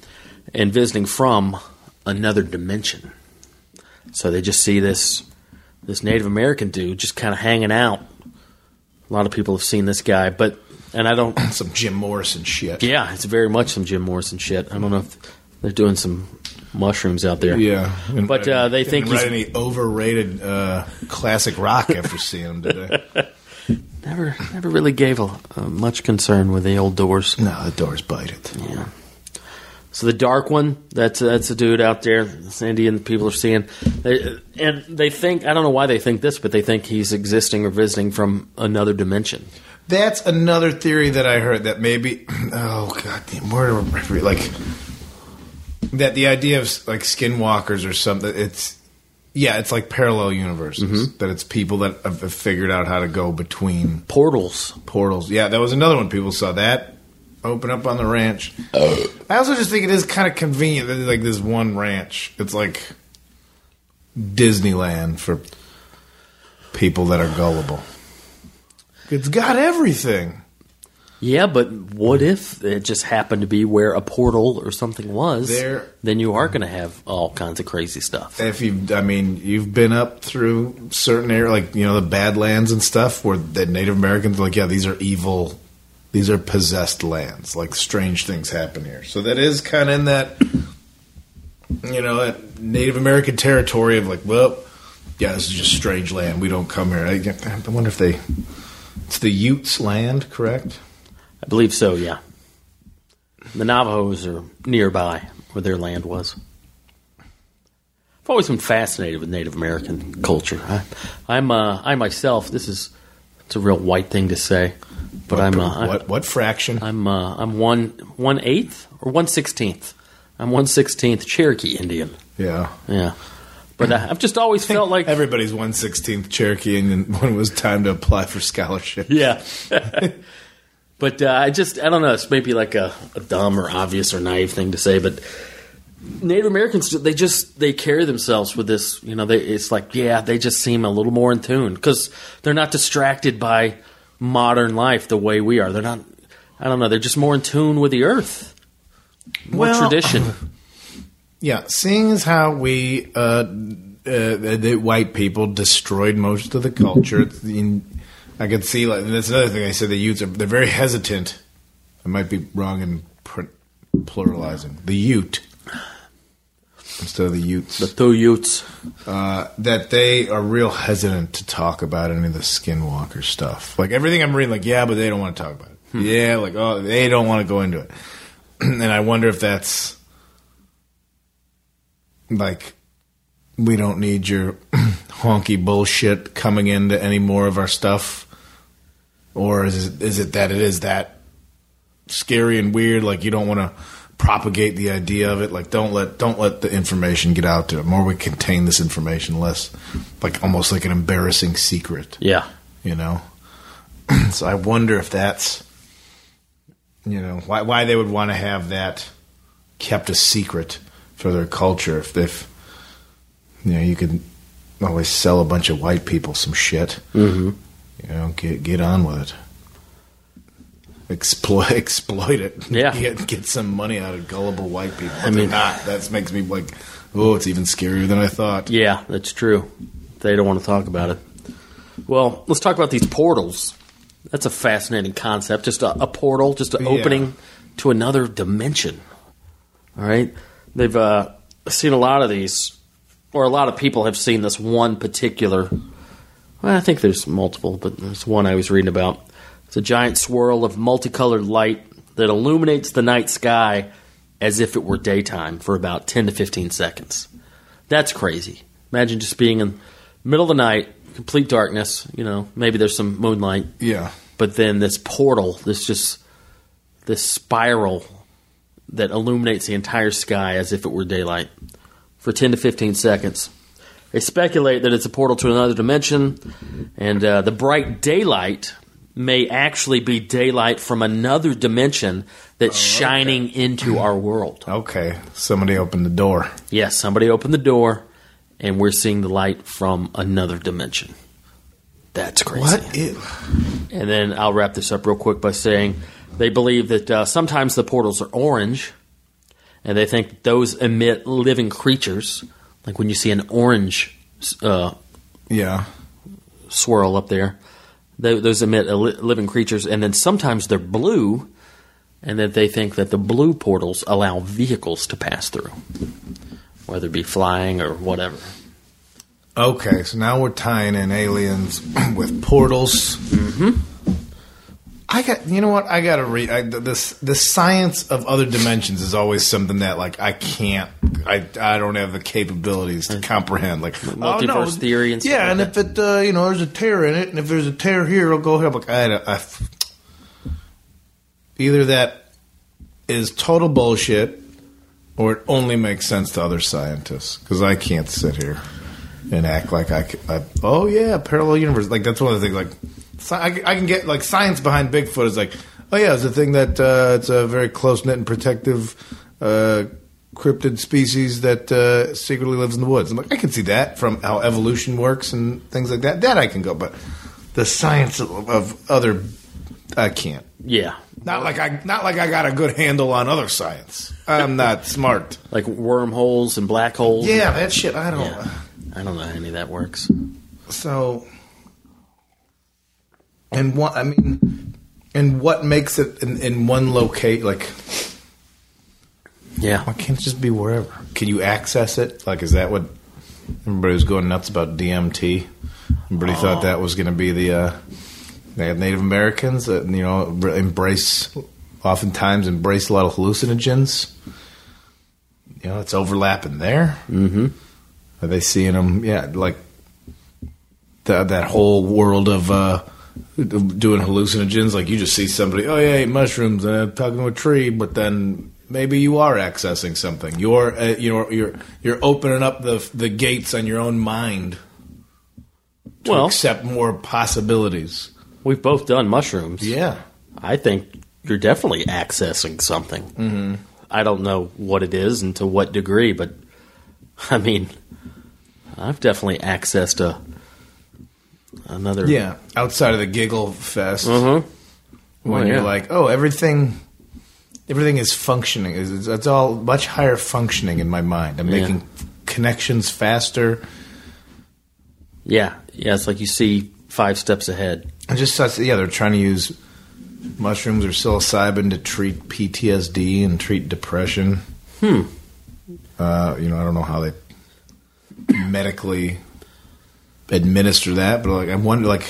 Speaker 4: and visiting from another dimension. So they just see this this Native American dude just kind of hanging out. A lot of people have seen this guy, but and I don't.
Speaker 3: Some Jim Morrison shit.
Speaker 4: Yeah, it's very much some Jim Morrison shit. I don't know if they're doing some mushrooms out there.
Speaker 3: Yeah, And-
Speaker 4: But, uh, they think he's-
Speaker 3: any overrated uh, classic rock after seeing him, did they?
Speaker 4: Never, never really gave a, uh, much concern with the old doors.
Speaker 3: No, the doors bite it.
Speaker 4: Yeah. So the dark one, that's that's a dude out there. This Indian people are seeing, they, and they think I don't know why they think this, but they think he's existing or visiting from another dimension.
Speaker 3: That's another theory that I heard that maybe. Oh god, damn, where like that the idea of like skinwalkers or something. It's yeah, it's like parallel universes. Mm-hmm. That it's people that have have figured out how to go between
Speaker 4: Portals.
Speaker 3: portals. Yeah, that was another one. People saw that open up on the ranch. Uh. I also just think it is kind of convenient that like this one ranch. It's like Disneyland for people that are gullible. It's got everything.
Speaker 4: Yeah, but what if it just happened to be where a portal or something was?
Speaker 3: There-
Speaker 4: then you are going to have all kinds of crazy stuff.
Speaker 3: If you, I mean, you've been up through certain areas, like you know the Badlands and stuff, where the Native Americans are like, yeah, these are evil, these are possessed lands. Like strange things happen here. So that is kind of in that, you know, that Native American territory of like, well, yeah, this is just strange land. We don't come here. I, I wonder if they, it's the Utes land, correct?
Speaker 4: I believe so. Yeah. The Navajos are nearby where their land was. I've always been fascinated with Native American culture. I, I'm, uh, I myself, this is, it's a real white thing to say, but I'm, uh,
Speaker 3: what what fraction?
Speaker 4: I'm uh, I'm one one eighth or one sixteenth. I'm one sixteenth Cherokee Indian.
Speaker 3: yeah.
Speaker 4: Yeah, but uh, I've just always felt like
Speaker 3: Everybody's one sixteenth Cherokee, Indian when it was time to apply for scholarship,
Speaker 4: yeah. but uh, I just I don't know. It's maybe like a, a dumb or obvious or naive thing to say, but Native Americans they just they carry themselves with this. You know, they, it's like yeah, they just seem a little more in tune because they're not distracted by modern life the way we are. They're not. I don't know. They're just more in tune with the earth. More
Speaker 3: Well,
Speaker 4: tradition.
Speaker 3: Yeah, seeing as how we, uh, uh, the, the white people destroyed most of the culture, in, I could see. Like that's another thing I said. The Utes are they're very hesitant. I might be wrong in pr- pluralizing the Ute instead of the Utes.
Speaker 4: The two Utes.
Speaker 3: uh, that they are real hesitant to talk about any of the Skinwalker stuff. Like everything I'm reading, like yeah, but they don't want to talk about it. Yeah, like oh, they don't want to go into it. and I wonder if that's like we don't need your honky bullshit coming into any more of our stuff, or is it, is it that it is that scary and weird? Like you don't want to propagate the idea of it. Like don't let don't let the information get out there. The more we contain this information, less like almost like an embarrassing secret.
Speaker 4: Yeah.
Speaker 3: You know. so I wonder if that's you know why why they would want to have that kept a secret for their culture if if you know you could always sell a bunch of white people some shit. Mm-hmm. You know, get get on with it. Exploit exploit it.
Speaker 4: Yeah.
Speaker 3: get get some money out of gullible white people.
Speaker 4: I mean,
Speaker 3: not. That makes me like, oh, it's even scarier than I thought.
Speaker 4: Yeah, that's true. They don't want to talk about it. Well, let's talk about these portals. That's a fascinating concept. Just a, a portal, just an
Speaker 3: Yeah.
Speaker 4: opening to another dimension. All right. They've uh, seen a lot of these, or a lot of people have seen this one particular. Well, I think there's multiple, but there's one I was reading about. It's a giant swirl of multicolored light that illuminates the night sky as if it were daytime for about 10 to 15 seconds. That's crazy. Imagine just being in the middle of the night, complete darkness, you know, maybe there's some moonlight,
Speaker 3: Yeah.
Speaker 4: but then this portal, this just this spiral that illuminates the entire sky as if it were daylight for 10 to 15 seconds. They speculate that it's a portal to another dimension, and uh, the bright daylight may actually be daylight from another dimension that's shining into our world.
Speaker 3: Okay. Somebody opened the door.
Speaker 4: Yes, somebody opened the door, and we're seeing the light from another dimension. That's crazy.
Speaker 3: What? It,
Speaker 4: And then I'll wrap this up real quick by saying they believe that uh, sometimes the portals are orange and they think those emit living creatures. Like when you see an orange uh,
Speaker 3: Yeah.
Speaker 4: swirl up there, tho- those emit li- living creatures, and then sometimes they're blue, and that they think that the blue portals allow vehicles to pass through, whether it be flying or whatever.
Speaker 3: Okay, so now we're tying in aliens with portals. Mm-hmm. I got, you know what? I got to read I, this. The science of other dimensions is always something that, like, I can't. I, I don't have the capabilities to comprehend. Like
Speaker 4: multiverse theory and stuff
Speaker 3: yeah,
Speaker 4: like
Speaker 3: and
Speaker 4: that.
Speaker 3: if it, uh, you know, there's a tear in it, and if there's a tear here, it'll go here. I'm Like, I, I, either that is total bullshit, or it only makes sense to other scientists. Because I can't sit here and act like I oh yeah, parallel universe. Like that's one of the things. Like I, I can get like science behind Bigfoot is like, oh yeah, it's a thing that uh, it's a very close knit and protective uh, cryptid species that uh, secretly lives in the woods. I'm like, I can see that from how evolution works and things like that. That I can go, but the science of, of other, I can't.
Speaker 4: Yeah,
Speaker 3: Not like I, not like I got a good handle on other science. I'm not smart.
Speaker 4: like wormholes and black holes.
Speaker 3: Yeah, that shit. I don't.
Speaker 4: Yeah. I don't know how any of that works.
Speaker 3: So, and what I mean, and what makes it in, in one locate? Like,
Speaker 4: Yeah,
Speaker 3: why can't it just be wherever? Can you access it? Like, is that what everybody was going nuts about DMT? Everybody thought that was going to be the uh, they Native Americans that you know embrace, oftentimes embrace a lot of hallucinogens. You know, it's overlapping there.
Speaker 4: Mm-hmm.
Speaker 3: Are they seeing them? Yeah, like that that whole world of uh, doing hallucinogens. Like you just see somebody, oh yeah, I ate mushrooms and I'm talking to a tree, but then maybe you are accessing something. You're uh, you're you're you're opening up the the gates on your own mind to
Speaker 4: Well-
Speaker 3: accept more possibilities.
Speaker 4: we've both done mushrooms.
Speaker 3: Yeah.
Speaker 4: I think you're definitely accessing something. Mm-hmm. I don't know what it is and to what degree, but I mean, I've definitely accessed a another.
Speaker 3: Yeah, outside of the giggle fest,
Speaker 4: Mm-hmm.
Speaker 3: when
Speaker 4: Oh,
Speaker 3: you're
Speaker 4: yeah.
Speaker 3: like, oh, everything, everything is functioning. It's, it's- all much higher functioning in my mind. I'm
Speaker 4: Yeah.
Speaker 3: making connections faster.
Speaker 4: Yeah, yeah. It's like you see five steps ahead.
Speaker 3: And just yeah, they're trying to use mushrooms or psilocybin to treat PTSD and treat depression.
Speaker 4: Hmm.
Speaker 3: Uh, you know, I don't know how they medically administer that, but like, I wonder, like,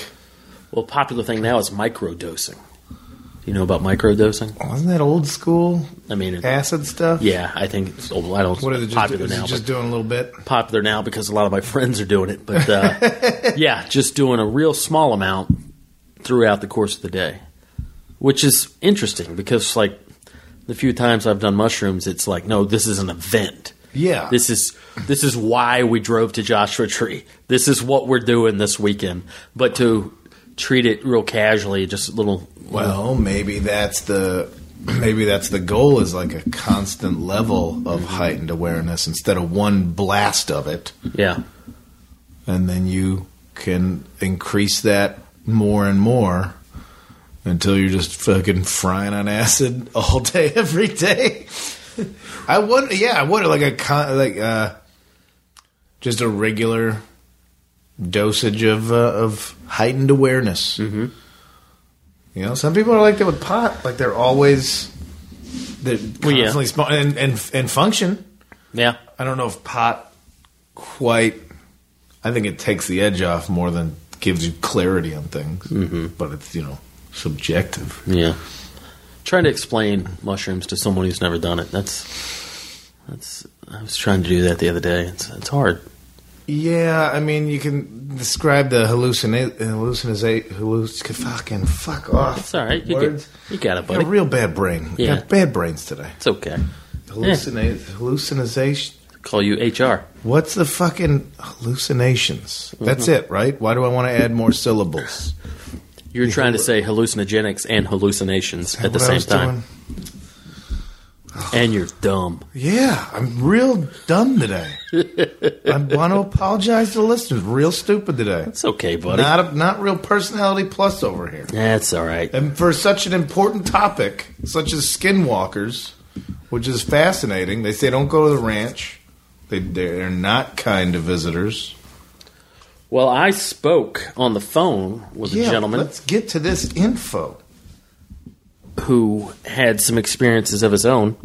Speaker 4: Well, popular thing now is microdosing. Do you know about microdosing?
Speaker 3: wasn't that old school
Speaker 4: I mean,
Speaker 3: acid stuff?
Speaker 4: yeah, I think it's old. I don't.
Speaker 3: What is it? Just,
Speaker 4: popular now?
Speaker 3: just doing a little bit?
Speaker 4: popular now because a lot of my friends are doing it. But uh, yeah, just doing a real small amount throughout the course of the day, which is interesting because like the few times I've done mushrooms, it's like no, this is an event.
Speaker 3: Yeah.
Speaker 4: This is this is why we drove to Joshua Tree. This is what we're doing this weekend. But to treat it real casually, just a little.
Speaker 3: Well, maybe that's the maybe that's the goal is like a constant level of heightened awareness instead of one blast of it,
Speaker 4: Yeah,
Speaker 3: and then you can increase that more and more until you're just fucking frying on acid all day every day. I wonder, yeah, I wonder like a con, like uh, just a regular dosage of uh, of heightened awareness. Mm-hmm. You know, some people are like that with pot. Like they're always they're
Speaker 4: Well, yeah.
Speaker 3: constantly and, and and function.
Speaker 4: yeah.
Speaker 3: I don't know if pot quite. I think it takes the edge off more than gives you clarity on things. Mm-hmm. But it's you know subjective.
Speaker 4: Yeah. Trying to explain mushrooms to someone who's never done it. That's that's I was trying to do that the other day. It's it's hard.
Speaker 3: Yeah, I mean, you can describe the hallucinate, hallucinate, halluc- fucking fuck off.
Speaker 4: It's all right. You,
Speaker 3: Words.
Speaker 4: get, you got it,
Speaker 3: I got
Speaker 4: buddy.
Speaker 3: a real bad brain.
Speaker 4: Yeah.
Speaker 3: got bad brains today.
Speaker 4: It's okay.
Speaker 3: Hallucinate, hallucination.
Speaker 4: Call you HR.
Speaker 3: What's the fucking hallucinations? That's mm-hmm. it, right? Why do I want to add more syllables?
Speaker 4: You're trying to say hallucinogenics and hallucinations at the same time, and you're dumb.
Speaker 3: Yeah, I'm real dumb today. I want to apologize to the listeners. Real stupid today.
Speaker 4: It's okay, buddy.
Speaker 3: Not a, not real personality plus over here.
Speaker 4: That's all right.
Speaker 3: And for such an important topic, such as skinwalkers, which is fascinating. They say don't go to the ranch. They they're not kind to visitors.
Speaker 4: Well, I spoke on the phone with a gentleman
Speaker 3: Let's get to this info.
Speaker 4: who had some experiences of his own.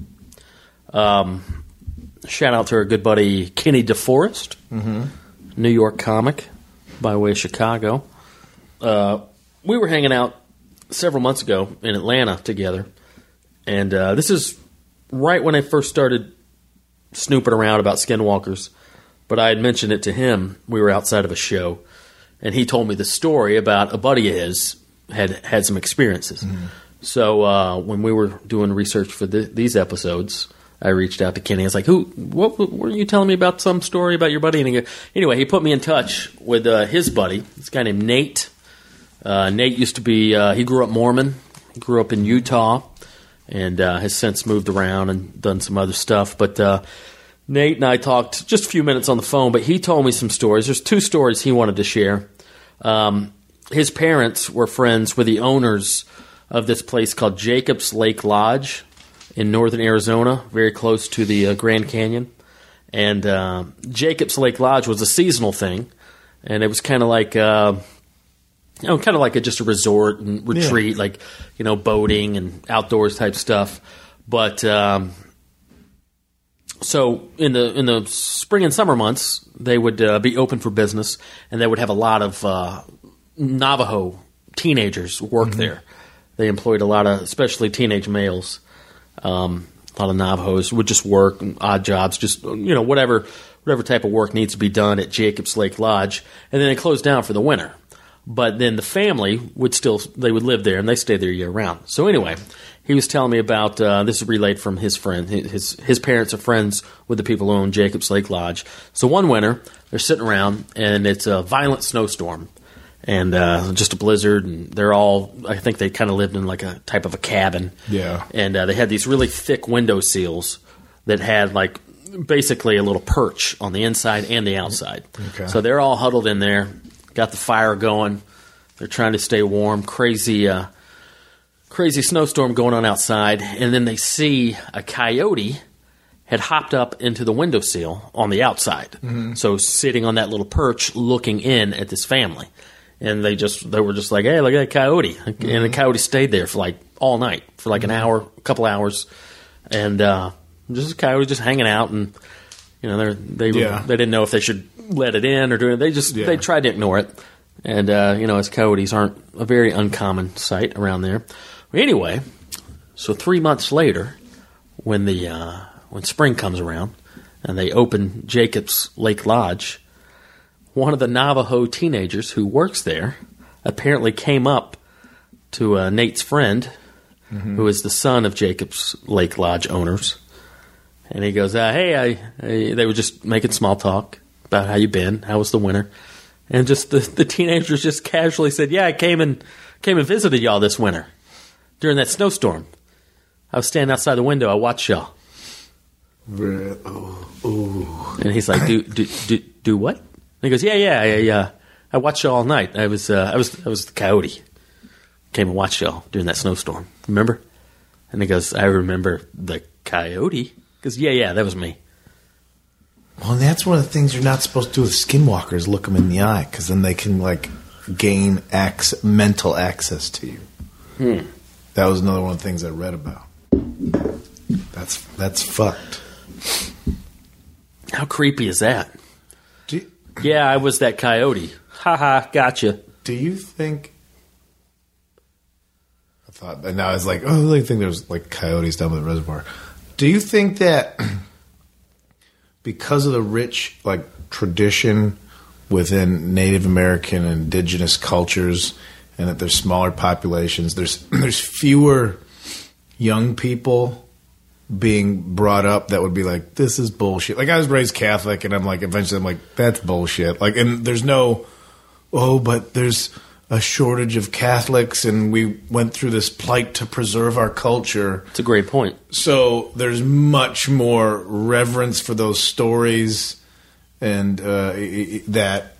Speaker 4: Um, shout out to our good buddy Kenny DeForest, New York comic by way of Chicago. Uh, we were hanging out several months ago in Atlanta together, and uh, this is right when I first started snooping around about skinwalkers. But I had mentioned it to him. We were outside of a show, and he told me the story about a buddy of his had had some experiences. So uh, when we were doing research for th- these episodes, I reached out to Kenny. I was like, "Who? What, what were you telling me about? Some story about your buddy?" And he go, anyway, he put me in touch with uh, his buddy, this guy named Nate. Uh, Nate used to be. Uh, he grew up Mormon. He grew up in Utah, and uh, has since moved around and done some other stuff. But uh, Nate and I talked just a few minutes on the phone. But he told me some stories. There's two stories he wanted to share. Um, his parents were friends with the owners of this place called Jacobs Lake Lodge in northern Arizona, very close to the uh, Grand Canyon. And uh, Jacobs Lake Lodge was a seasonal thing, and it was kind of like. Uh, you know, kind of like a, just a resort and retreat, like you know, boating and outdoors type stuff. But um, so in the in the spring and summer months, they would uh, be open for business, and they would have a lot of uh, Navajo teenagers work there. They employed a lot of, especially teenage males. Um, a lot of Navajos would just work odd jobs, just you know whatever whatever type of work needs to be done at Jacobs Lake Lodge, and then they closed down for the winter. But then the family would still they would live there and they stayed there year round. So anyway, he was telling me about uh, this is relayed from his friend. His his parents are friends with the people who own Jacobs Lake Lodge. So one winter they're sitting around and it's a violent snowstorm and uh, just a blizzard and they're all I think they kind of lived in like a type of a cabin.
Speaker 3: Yeah.
Speaker 4: And uh, they had these really thick window seals that had like basically a little perch on the inside and the outside.
Speaker 3: Okay.
Speaker 4: So they're all huddled in there, got the fire going. They're trying to stay warm. Crazy, uh, crazy snowstorm going on outside, and then they see a coyote had hopped up into the window windowsill on the outside. So sitting on that little perch, looking in at this family, and they just they were just like, "Hey, look at that coyote!" And the coyote stayed there for like all night, for like an hour, a couple hours, and uh, just a coyote just hanging out, and you know they they
Speaker 3: Yeah.
Speaker 4: they didn't know if they should let it in or do it. They just
Speaker 3: Yeah.
Speaker 4: they tried to ignore it, and uh, you know as coyotes aren't a very uncommon sight around there. Anyway, so three months later, when the uh, when spring comes around and they open Jacobs Lake Lodge, one of the Navajo teenagers who works there apparently came up to uh, Nate's friend, who is the son of Jacobs Lake Lodge owners, and he goes, uh, "Hey, I, I," they were just making small talk about how you been, how was the winter, and just the, the teenagers just casually said, "Yeah, I came and came and visited y'all this winter during that snowstorm. I was standing outside the window, I watched y'all."
Speaker 3: Oh,
Speaker 4: And he's like, "Do do do, do what?" And he goes, "Yeah, yeah, I uh, I watched y'all all night. I was uh, I was I was the coyote. Came and watched y'all during that snowstorm. Remember?" And he goes, "I remember the coyote." Because yeah, yeah, that was me.
Speaker 3: Well, and that's one of the things you're not supposed to do with skinwalkers. Look them in the eye, because then they can like gain ac- mental access to you.
Speaker 4: Hmm.
Speaker 3: That was another one of the things I read about. That's that's fucked.
Speaker 4: How creepy is that?
Speaker 3: Do you,
Speaker 4: Yeah, I was that coyote. Ha ha, gotcha.
Speaker 3: do you think? I thought, and now I was like, oh, I think there's like coyotes down by the reservoir. Do you think that because of the rich like tradition within Native American indigenous cultures, and that there's smaller populations, there's there's fewer young people being brought up that would be like, this is bullshit. Like I was raised Catholic, and I'm like, eventually I'm like, that's bullshit. Like, and there's no, oh, but there's a shortage of Catholics, and we went through this plight to preserve our culture.
Speaker 4: It's a great point.
Speaker 3: So there's much more reverence for those stories, and uh, that.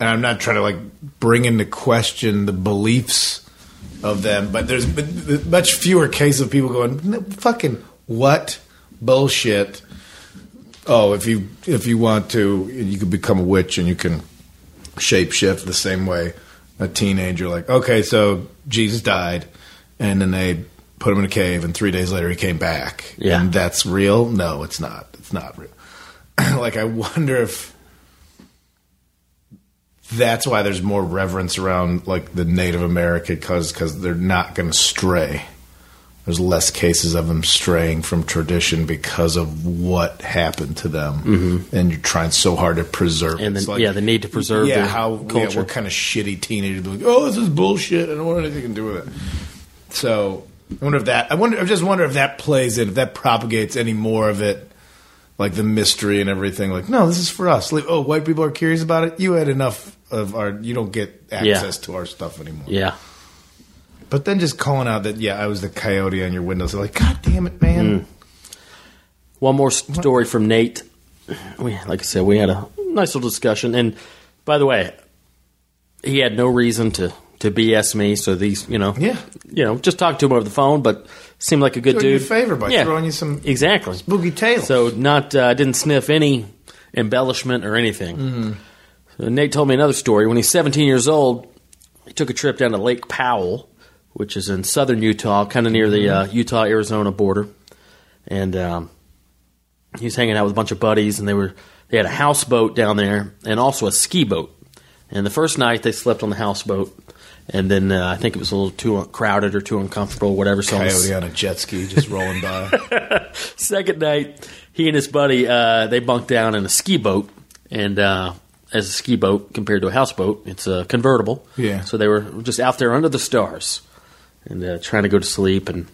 Speaker 3: And I'm not trying to like bring into question the beliefs of them, but there's much fewer cases of people going "No, fucking what bullshit. Oh, if you if you want to, you can become a witch and you can shapeshift the same way a teenager like okay, so Jesus died, and then they put him in a cave, and three days later he came back.
Speaker 4: Yeah.
Speaker 3: and that's real. No, it's not. It's not real. like I wonder if that's why there's more reverence around like the Native American because because they're not going to stray. There's less cases of them straying from tradition because of what happened to them, and you're trying so hard to preserve.
Speaker 4: Mm-hmm. And then- yeah, the need to preserve
Speaker 3: Yeah, how
Speaker 4: culture.
Speaker 3: Yeah, what kind of shitty teenagers like, oh, this is bullshit. I don't want anything to do with it. So I wonder if that. I wonder. I just wonder if that plays in. If that propagates any more of it, like the mystery and everything. Like, no, this is for us. Like, oh, white people are curious about it. You had enough of our. You don't get access to our stuff anymore.
Speaker 4: Yeah.
Speaker 3: But then just calling out that yeah, I was the coyote on your windows. They're like, God damn it, man.
Speaker 4: Mm. One more story from Nate. We, like I said, we had a nice little discussion. And by the way, he had no reason to, to BS me. So these, you know,
Speaker 3: Yeah.
Speaker 4: you know, just talked to him over the phone, but seemed like a good
Speaker 3: Doing you a
Speaker 4: dude.
Speaker 3: favor by throwing you some
Speaker 4: exactly
Speaker 3: spooky tales.
Speaker 4: So not uh, didn't sniff any embellishment or anything.
Speaker 3: Mm-hmm.
Speaker 4: So Nate told me another story. When he's 17 years old, he took a trip down to Lake Powell, which is in southern Utah, kind of near the uh, Utah Arizona border, and um, he was hanging out with a bunch of buddies, and they were they had a houseboat down there and also a ski boat. And the first night they slept on the houseboat, and then uh, I think it was a little too crowded or too uncomfortable, whatever. So
Speaker 3: coyote on a jet ski just rolling by.
Speaker 4: Second night, he and his buddy uh, they bunked down in a ski boat, and uh, as a ski boat compared to a houseboat, it's a convertible.
Speaker 3: Yeah.
Speaker 4: So they were just out there under the stars, and uh, trying to go to sleep. And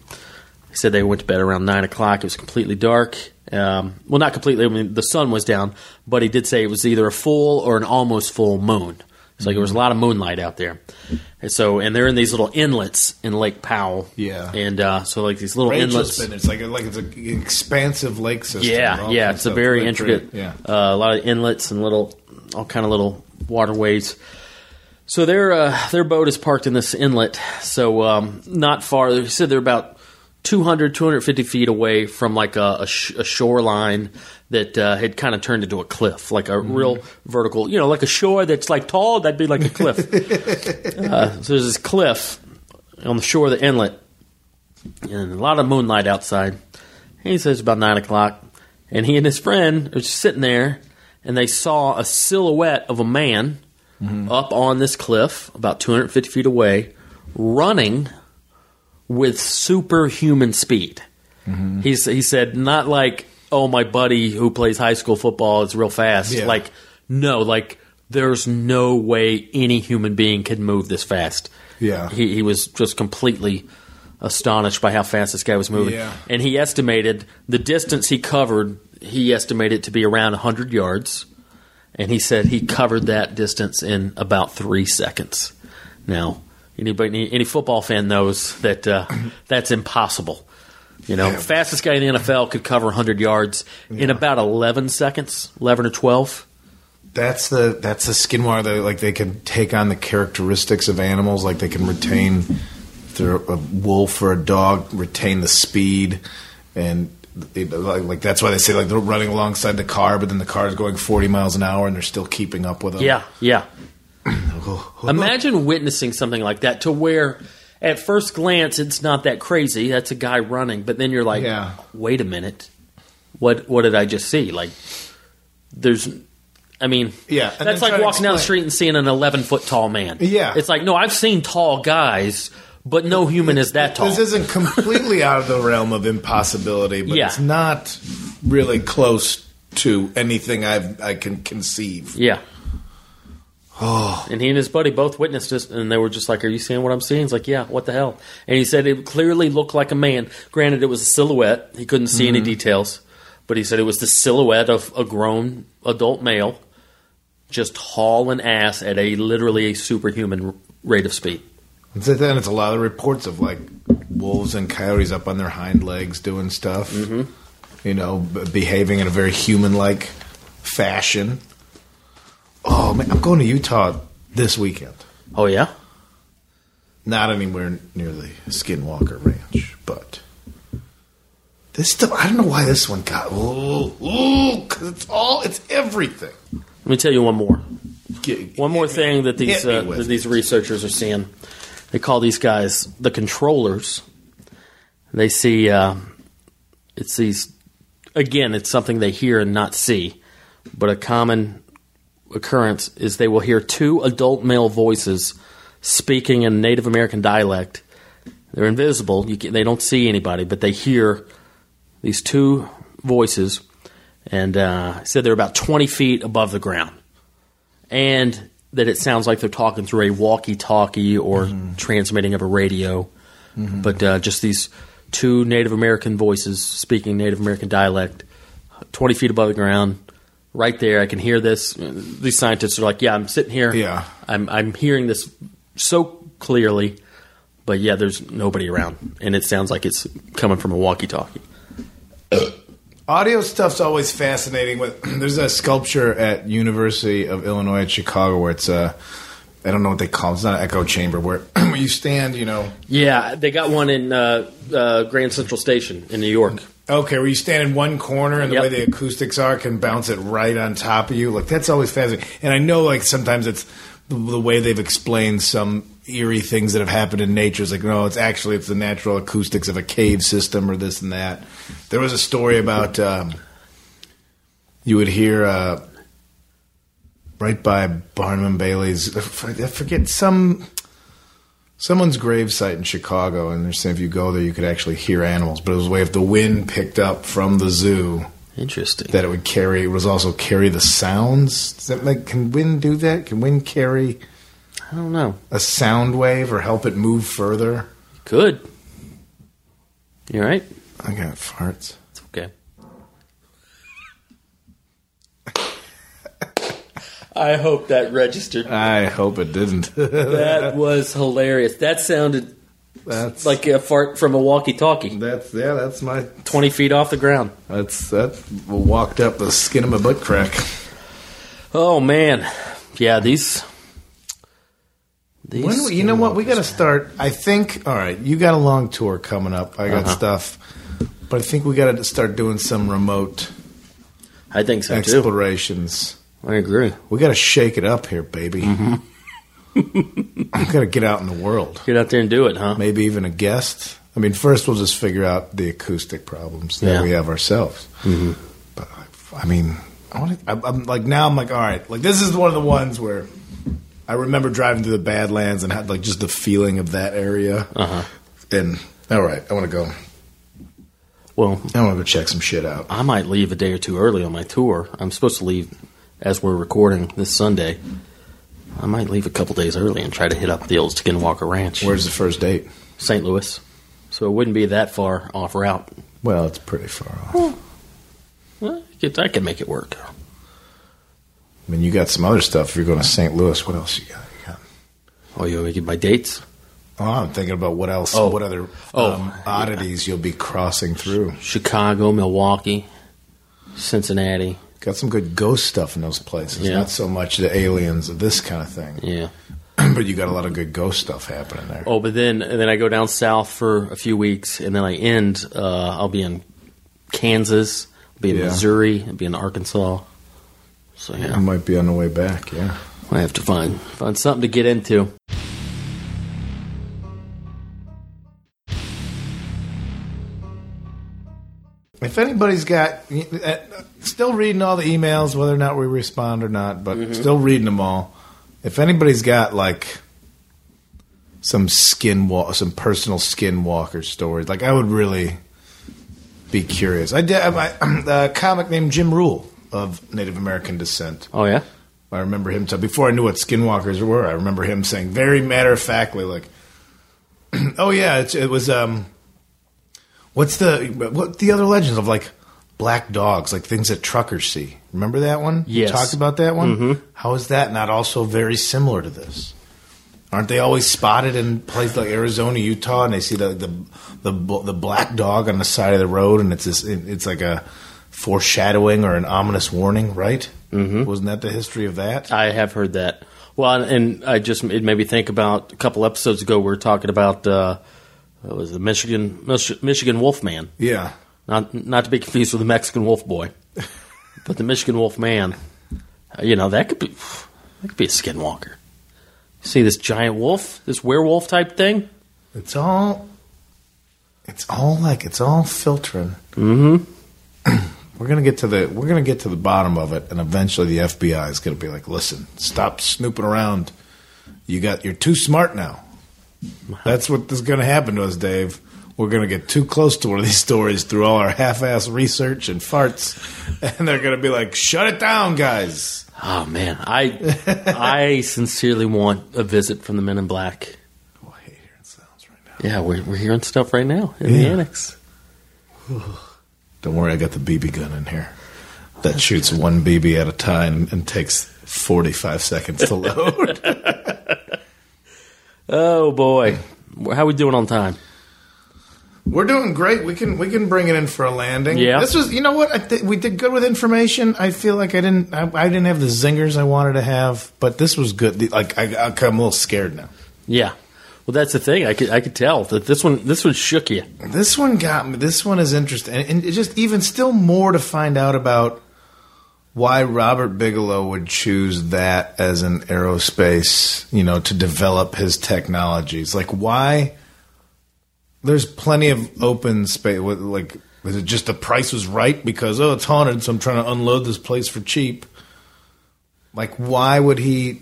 Speaker 4: he said they went to bed around nine o'clock. It was completely dark. Um, well, not completely. I mean, the sun was down, but he did say it was either a full or an almost full moon. It's like there was a lot of moonlight out there. And so, and they're in these little inlets in Lake Powell.
Speaker 3: Yeah.
Speaker 4: And uh, so, like these little
Speaker 3: Rachel's
Speaker 4: inlets.
Speaker 3: been- it's like like it's an expansive lake system.
Speaker 4: Yeah, yeah, it's a very
Speaker 3: really
Speaker 4: intricate.
Speaker 3: Yeah.
Speaker 4: uh, a lot of inlets and little, all kind of little waterways. So their uh, their boat is parked in this inlet. So um, not far. They said they're about 200, 250 feet away from like a, a, sh- a shoreline that uh, had kind of turned into a cliff, like a real vertical. You know, like a shore that's like tall. That'd be like a cliff. uh, so there's this cliff on the shore of the inlet, and a lot of moonlight outside. He says it's about nine o'clock, and he and his friend are just sitting there, and they saw a silhouette of a man up on this cliff, about 250 feet away, running with superhuman speed. He's, he said, not like, oh, my buddy who plays high school football is real fast.
Speaker 3: Yeah.
Speaker 4: Like, no, like, there's no way any human being can move this fast.
Speaker 3: Yeah.
Speaker 4: He, he was just completely astonished by how fast this guy was moving.
Speaker 3: Yeah.
Speaker 4: And he estimated the distance he covered, he estimated to be around 100 yards. And he said he covered that distance in about three seconds. Now, anybody, any football fan knows that uh, that's impossible. You know, fastest guy in the NFL could cover 100 yards in about 11 seconds, 11 or 12.
Speaker 3: That's the that's the skinwalker. That, like they can take on the characteristics of animals. Like they can retain, if they're a wolf or a dog, retain the speed, and it, like, like that's why they say like they're running alongside the car, but then the car is going forty miles an hour and they're still keeping up with them.
Speaker 4: Yeah, yeah. Imagine witnessing something like that to where at first glance it's not that crazy. That's a guy running, but then you're like,
Speaker 3: Yeah.
Speaker 4: wait a minute. What what did I just see? Like there's I mean,
Speaker 3: Yeah, and
Speaker 4: that's like walking down the street and seeing an 11 foot tall man.
Speaker 3: Yeah.
Speaker 4: It's like, no, I've seen tall guys, but no human is that tall.
Speaker 3: This isn't completely out of the realm of impossibility, but
Speaker 4: Yeah.
Speaker 3: it's not really close to anything I've I can conceive.
Speaker 4: Yeah. And he and his buddy both witnessed this, and they were just like, "Are you seeing what I'm seeing?" He's like, "Yeah, what the hell?" And he said it clearly looked like a man. Granted, it was a silhouette; he couldn't see any details, but he said it was the silhouette of a grown adult male, just hauling ass at a literally a superhuman rate of speed.
Speaker 3: And so then it's a lot of reports of like wolves and coyotes up on their hind legs doing stuff. Mm-hmm. You know, b- behaving in a very human-like fashion. Oh man, I'm going to Utah this weekend.
Speaker 4: Oh yeah,
Speaker 3: not anywhere near the Skinwalker Ranch, but this stuff. I don't know why this one got. Ooh, because it's all. It's everything.
Speaker 4: Let me tell you one more.
Speaker 3: Get-
Speaker 4: One more thing that these uh, that these researchers are seeing. They call these guys the controllers. They see uh, it's these again. It's something they hear and not see, but a common occurrence is they will hear two adult male voices speaking in Native American dialect. They're invisible; you can, they don't see anybody, but they hear these two voices, and uh, said they're about twenty feet above the ground. And that it sounds like they're talking through a walkie-talkie or transmitting of a radio, but uh, just these two Native American voices speaking Native American dialect, twenty feet above the ground, right there. I can hear this. These scientists are like, "Yeah, I'm sitting here.
Speaker 3: Yeah.
Speaker 4: I'm I'm hearing this so clearly." But yeah, there's nobody around, and it sounds like it's coming from a walkie-talkie.
Speaker 3: Audio stuff's always fascinating. With there's a sculpture at University of Illinois at Chicago where it's a I don't know what they call it. It's not an echo chamber where, where you stand. You know,
Speaker 4: Yeah, they got one in uh, uh, Grand Central Station in New York.
Speaker 3: Okay, where you stand in one corner and the
Speaker 4: Yep.
Speaker 3: way the acoustics are can bounce it right on top of you. Like that's always fascinating. And I know like sometimes it's the, the way they've explained some eerie things that have happened in nature. It's like no, it's actually it's the natural acoustics of a cave system or this and that. There was a story about um, you would hear. Uh, right by Barnum and Bailey's. I forget some someone's gravesite in Chicago, and they're saying if you go there, you could actually hear animals. But it was a way if the wind picked up from the zoo
Speaker 4: Interesting.
Speaker 3: that it would carry. It was also carry the sounds. Does that make? Can wind do that? Can wind carry
Speaker 4: I don't know.
Speaker 3: a sound wave or help it move further?
Speaker 4: Could. You all right?
Speaker 3: I got farts.
Speaker 4: It's okay. I hope that registered.
Speaker 3: I hope it didn't.
Speaker 4: That was hilarious. That sounded
Speaker 3: that's
Speaker 4: like a fart from a walkie-talkie,
Speaker 3: that's yeah. That's my
Speaker 4: twenty feet off the ground.
Speaker 3: that's that walked up the skin of my butt crack.
Speaker 4: Oh man, yeah. These. these
Speaker 3: When you know what? We got to start. I think. All right, you got a long tour coming up. I got
Speaker 4: Uh-huh.
Speaker 3: stuff, but I think we got to start doing some remote
Speaker 4: I think so too. I agree.
Speaker 3: We got to shake it up here, baby.
Speaker 4: Mm-hmm.
Speaker 3: I got to get out in the world.
Speaker 4: Get out there and do it, huh?
Speaker 3: Maybe even a guest. I mean, first we'll just figure out the acoustic problems that
Speaker 4: Yeah.
Speaker 3: we have ourselves. Mm-hmm. But I mean, I want to. I'm like now. I'm like, all right. Like this is one of the ones where I remember driving through the Badlands and had like just the feeling of that area.
Speaker 4: Uh-huh.
Speaker 3: And all right, I want to go.
Speaker 4: Well,
Speaker 3: I want to go check some shit out.
Speaker 4: I might leave a day or two early on my tour. I'm supposed to leave as we're recording this Sunday. I might leave a couple days early and try to hit up the old Skinwalker Ranch,
Speaker 3: Where's the first date?
Speaker 4: St. Louis. So it wouldn't be that far off route.
Speaker 3: Well, it's pretty far off.
Speaker 4: Well, I could- I can make it work.
Speaker 3: I mean, you got some other stuff. If you're going to St. Louis, what else you got? You got
Speaker 4: Oh, you want me to get my dates?
Speaker 3: oh, I'm thinking about what else.
Speaker 4: Oh.
Speaker 3: What other
Speaker 4: Oh,
Speaker 3: um, oddities you'll be crossing through?
Speaker 4: Chicago, Milwaukee, Cincinnati.
Speaker 3: Got some good ghost stuff in those places.
Speaker 4: Yeah.
Speaker 3: Not so much the aliens of this kind of thing,
Speaker 4: Yeah.
Speaker 3: but you got a lot of good ghost stuff happening there.
Speaker 4: Oh, but then and then I go down south for a few weeks, and then I end. Uh, I'll be in Kansas, I'll be in
Speaker 3: Yeah.
Speaker 4: Missouri, I'll be in Arkansas. So yeah, I
Speaker 3: might be on the way back. Yeah.
Speaker 4: I have to find find something to get into.
Speaker 3: If anybody's got, uh, still reading all the emails, whether or not we respond or not, but still reading them all. If anybody's got like some skin walk, some personal skinwalker stories, like I would really be curious. I did I, a comic named Jim Rule of Native American descent.
Speaker 4: Oh yeah,
Speaker 3: I remember him t- before I knew what skinwalkers were. I remember him saying very matter of factly, like, "Oh yeah, it's, it was um, what's the what the other legends of like black dogs, like things that truckers see. Remember that one? You
Speaker 4: Yes.
Speaker 3: talked about that one. How is that not also very similar to this? Aren't they always spotted in places like Arizona, Utah, and they see the the the, the black dog on the side of the road, and it's this, it's like a foreshadowing or an ominous warning, right? Mm-hmm. Wasn't that the history of that?
Speaker 4: I have heard that. Well, and I just it made me think about a couple episodes ago we were talking about uh, what was the Michigan Mich- Michigan Wolfman.
Speaker 3: Yeah.
Speaker 4: Not not to be confused with the Mexican Wolf Boy, but the Michigan Wolf Man. Uh, you know that could be that could be a skinwalker. See this giant wolf, this werewolf type thing.
Speaker 3: It's all. It's all like it's all filtering.
Speaker 4: Mm-hmm.
Speaker 3: We're gonna get to the we're gonna get to the bottom of it, and eventually the FBI is gonna be like, "Listen, stop snooping around. You got you're too smart now." That's what is gonna happen to us, Dave. We're gonna get too close to one of these stories through all our half-ass research and farts, and they're gonna be like, "Shut it down, guys."
Speaker 4: Oh man, I I sincerely want a visit from the Men in Black.
Speaker 3: Oh, I hate hearing sounds right now.
Speaker 4: Yeah, we're we're hearing stuff right now in the annex.
Speaker 3: Don't worry, I got the BB gun in here that shoots one BB at a time and takes 45 seconds to load.
Speaker 4: Oh boy, how we doing on time?
Speaker 3: We're doing great. We can we can bring it in for a landing.
Speaker 4: Yeah.
Speaker 3: This was, you know what? I th- we did good with information. I feel like I didn't I, I didn't have the zingers I wanted to have, but this was good. Like I, I, I'm a little scared now.
Speaker 4: Yeah, well that's the thing. I could I could tell that this one this one shook you.
Speaker 3: This one got me. This one is interesting, and, and just even still more to find out about why Robert Bigelow would choose that as an aerospace, you know, to develop his technologies. Like why? There's plenty of open space. Like, was it just the price was right because oh it's haunted, so I'm trying to unload this place for cheap? Like, why would he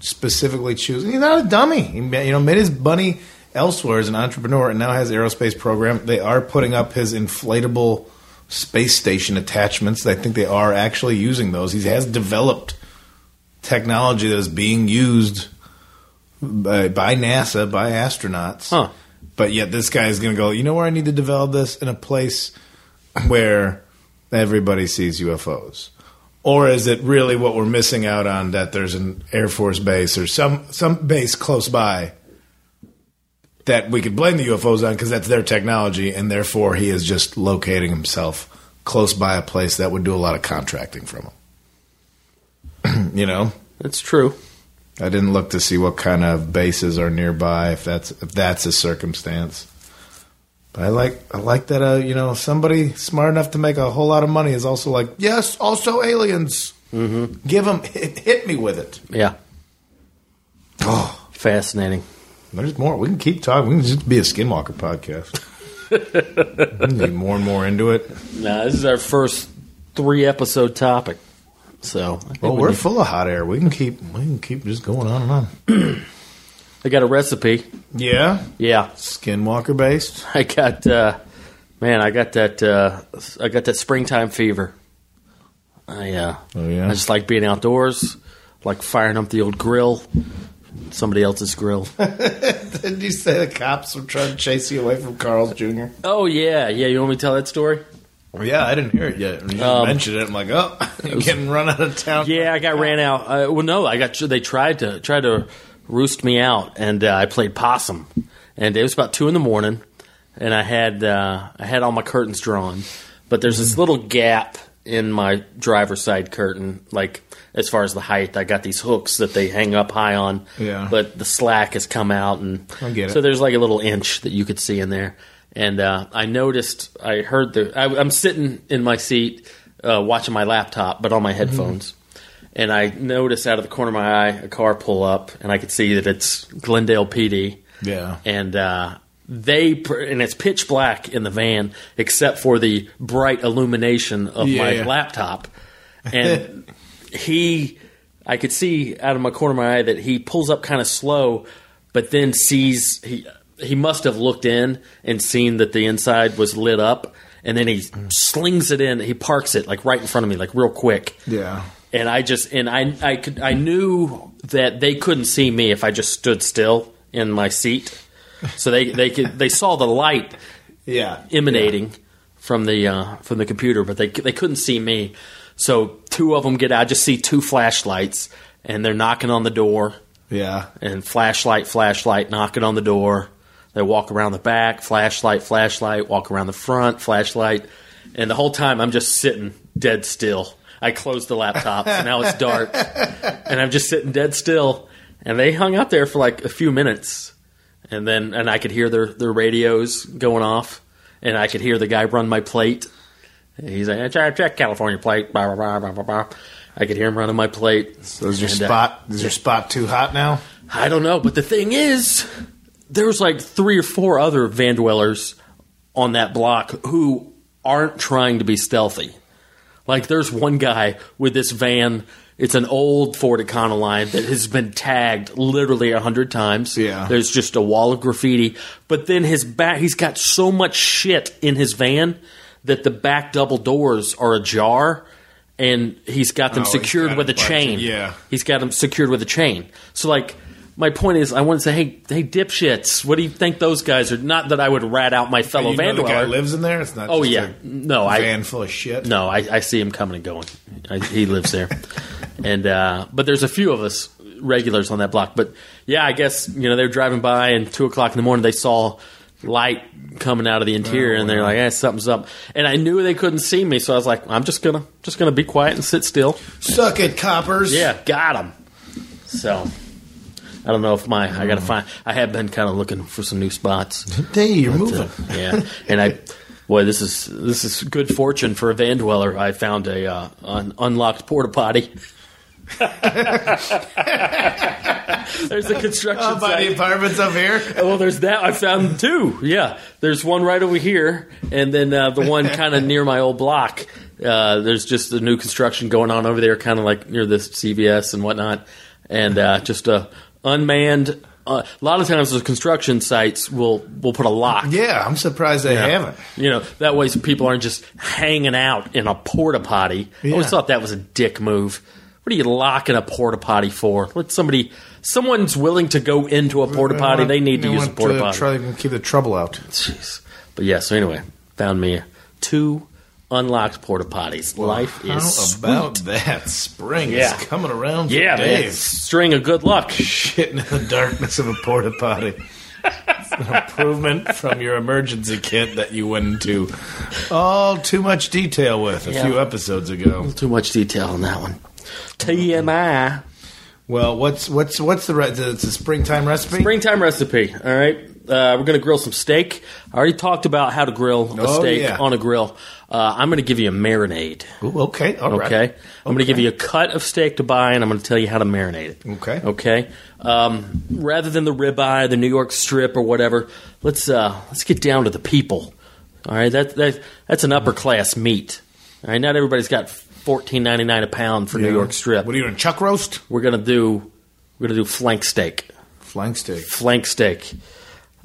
Speaker 3: specifically choose? He's not a dummy. He you know made his money elsewhere as an entrepreneur, and now has aerospace program. They are putting up his inflatable space station attachments. I think they are actually using those. He has developed technology that is being used by, by NASA by astronauts.
Speaker 4: Huh.
Speaker 3: But yet this guy is going to go. You know where I need to develop this in a place where everybody sees UFOs. Or is it really what we're missing out on that there's an Air Force base or some some base close by that we could blame the UFOs on because that's their technology and therefore he is just locating himself close by a place that would do a lot of contracting from him. you know?
Speaker 4: That's true.
Speaker 3: I didn't look to see what kind of bases are nearby if that's if that's a circumstance. But I like I like that uh you know somebody smart enough to make a whole lot of money is also like yes also aliens mm-hmm. give them hit, hit me with it
Speaker 4: Yeah,
Speaker 3: oh
Speaker 4: fascinating.
Speaker 3: There's more. We can keep talking. We can just be a skinwalker podcast. We can get more and more into it.
Speaker 4: Now this is our first three episode topic, so
Speaker 3: well
Speaker 4: we
Speaker 3: we're
Speaker 4: need-
Speaker 3: full of hot air. We can keep we can keep just going on and on.
Speaker 4: I got a recipe.
Speaker 3: yeah?
Speaker 4: Yeah,
Speaker 3: skinwalker based
Speaker 4: I got uh, man, I got that uh, I got that springtime fever. I uh,
Speaker 3: Oh, yeah?
Speaker 4: I just like being outdoors, like firing up the old grill, somebody else's grill.
Speaker 3: Didn't you say the cops were trying to chase you away from Carl's Jr.
Speaker 4: oh yeah, yeah. You want me to tell that story?
Speaker 3: Well, yeah, I didn't hear it yet. When you
Speaker 4: Um,
Speaker 3: mentioned it, I'm like, oh, you're getting run out of town.
Speaker 4: Yeah, I got ran out. Uh, well, no, I got. They tried to tried to roost me out, and uh, I played possum. And it was about two in the morning, and I had uh, I had all my curtains drawn, but there's this little gap in my driver's side curtain, like as far as the height. I got these hooks that they hang up high on,
Speaker 3: Yeah.
Speaker 4: but the slack has come out, and
Speaker 3: I get it.
Speaker 4: so there's like a little inch that you could see in there. And uh, I noticed, I heard the. I, I'm sitting in my seat uh, watching my laptop, but on my headphones. And I noticed out of the corner of my eye a car pull up, and I could see that it's Glendale PD.
Speaker 3: Yeah.
Speaker 4: And uh, they and it's pitch black in the van except for the bright illumination of my
Speaker 3: Yeah.
Speaker 4: laptop. And he, I could see out of my corner of my eye that he pulls up kind of slow, but then sees he he must have looked in and seen that the inside was lit up, and then he slings it in. He parks it like right in front of me, like real quick
Speaker 3: Yeah.
Speaker 4: and I just and I I could I knew that they couldn't see me if I just stood still in my seat. So they they could they saw the light
Speaker 3: Yeah.
Speaker 4: emanating from the uh, from the computer, but they they couldn't see me. So two of them get out. I just see two flashlights, and they're knocking on the door,
Speaker 3: Yeah.
Speaker 4: and flashlight, flashlight, knocking on the door. They walk around the back, flashlight, flashlight, walk around the front, flashlight, and the whole time I'm just sitting dead still. I closed the laptop, so now it's dark, and I'm just sitting dead still. and they hung out there for like a few minutes, and then and I could hear their their radios going off, and I could hear the guy run my plate. He's like, check, check California plate. Blah, blah, blah, blah, blah. I could hear him running my plate.
Speaker 3: So is your
Speaker 4: And, uh,
Speaker 3: spot is your spot too hot now?
Speaker 4: I don't know, but the thing is, there was like three or four other van dwellers on that block who aren't trying to be stealthy. Like, there's one guy with this van. It's an old Ford Econoline that has been tagged literally a hundred times.
Speaker 3: Yeah.
Speaker 4: there's just a wall of graffiti. But then his back, he's got so much shit in his van that the back double doors are ajar, and he's got them
Speaker 3: Oh,
Speaker 4: secured
Speaker 3: got
Speaker 4: with a
Speaker 3: it
Speaker 4: chain.
Speaker 3: yeah.
Speaker 4: He's got them secured with a chain. So like my point is I want to say, hey, hey dipshits, what do you think those guys are not that I would rat out my fellow
Speaker 3: you know
Speaker 4: van
Speaker 3: the guy
Speaker 4: dweller.
Speaker 3: lives in there. It's not.
Speaker 4: Oh
Speaker 3: just
Speaker 4: yeah.
Speaker 3: a
Speaker 4: No, I
Speaker 3: van full of shit.
Speaker 4: no, I, I see him coming and going. I, he lives there, and uh, but there's a few of us regulars on that block. But yeah, I guess you know they're driving by and two o'clock in the morning they saw light coming out of the interior, and they're like, "Eh, something's up." And I knew they couldn't see me, so I was like, "I'm just gonna just gonna be quiet and sit still."
Speaker 3: Suck it, coppers.
Speaker 4: Yeah, got them. So. I don't know if my I gotta find. I have been kind of looking for some new spots.
Speaker 3: Hey, you're
Speaker 4: But,
Speaker 3: moving.
Speaker 4: uh, yeah, and I, boy, this is this is good fortune for a van dweller. I found a uh, un- unlocked porta potty. there's a construction
Speaker 3: Oh, by the apartments up here.
Speaker 4: Well, there's that. I found two. Yeah, there's one right over here, and then uh, the one kind of near my old block. Uh, there's just a new construction going on over there, kind of like near the CVS and whatnot, and uh, just a unmanned. Uh, a lot of times, the construction sites will will put a lock.
Speaker 3: Yeah, I'm surprised they haven't.
Speaker 4: You know, that way people aren't just hanging out in a porta potty. I always thought that was a dick move. What are you locking a porta potty for? Let somebody, someone's willing to go into a porta potty. They need to use a porta potty.
Speaker 3: Try to keep the trouble out.
Speaker 4: Jeez. But yeah, so anyway, found me two unlocked porta potties. Life
Speaker 3: How
Speaker 4: is sweet.
Speaker 3: about that? Spring
Speaker 4: Yeah.
Speaker 3: is coming around for
Speaker 4: yeah, man. String of good luck.
Speaker 3: Shitting in the darkness of a porta potty. It's an improvement from your emergency kit that you went into all too much detail with a
Speaker 4: Yeah.
Speaker 3: few episodes ago.
Speaker 4: Too much detail on that one. TMI.
Speaker 3: Well, what's what's what's the re- it's a springtime recipe?
Speaker 4: Springtime recipe. All right. Uh, we're going to grill some steak. I already talked about how to grill a
Speaker 3: Oh,
Speaker 4: steak
Speaker 3: yeah.
Speaker 4: on a grill. Uh, I'm going to give you a marinade.
Speaker 3: Ooh, okay, all right.
Speaker 4: Okay. I'm going to give you a cut of steak to buy, and I'm going to tell you how to marinate it.
Speaker 3: Okay.
Speaker 4: Okay. Um, rather than the ribeye, the New York strip, or whatever, let's uh, let's get down to the people. All right. That, that that's an upper class meat. All right. Not everybody's got fourteen ninety nine a pound for New York strip.
Speaker 3: What are you doing? Chuck roast?
Speaker 4: We're gonna do we're gonna do flank steak.
Speaker 3: Flank steak.
Speaker 4: Flank steak.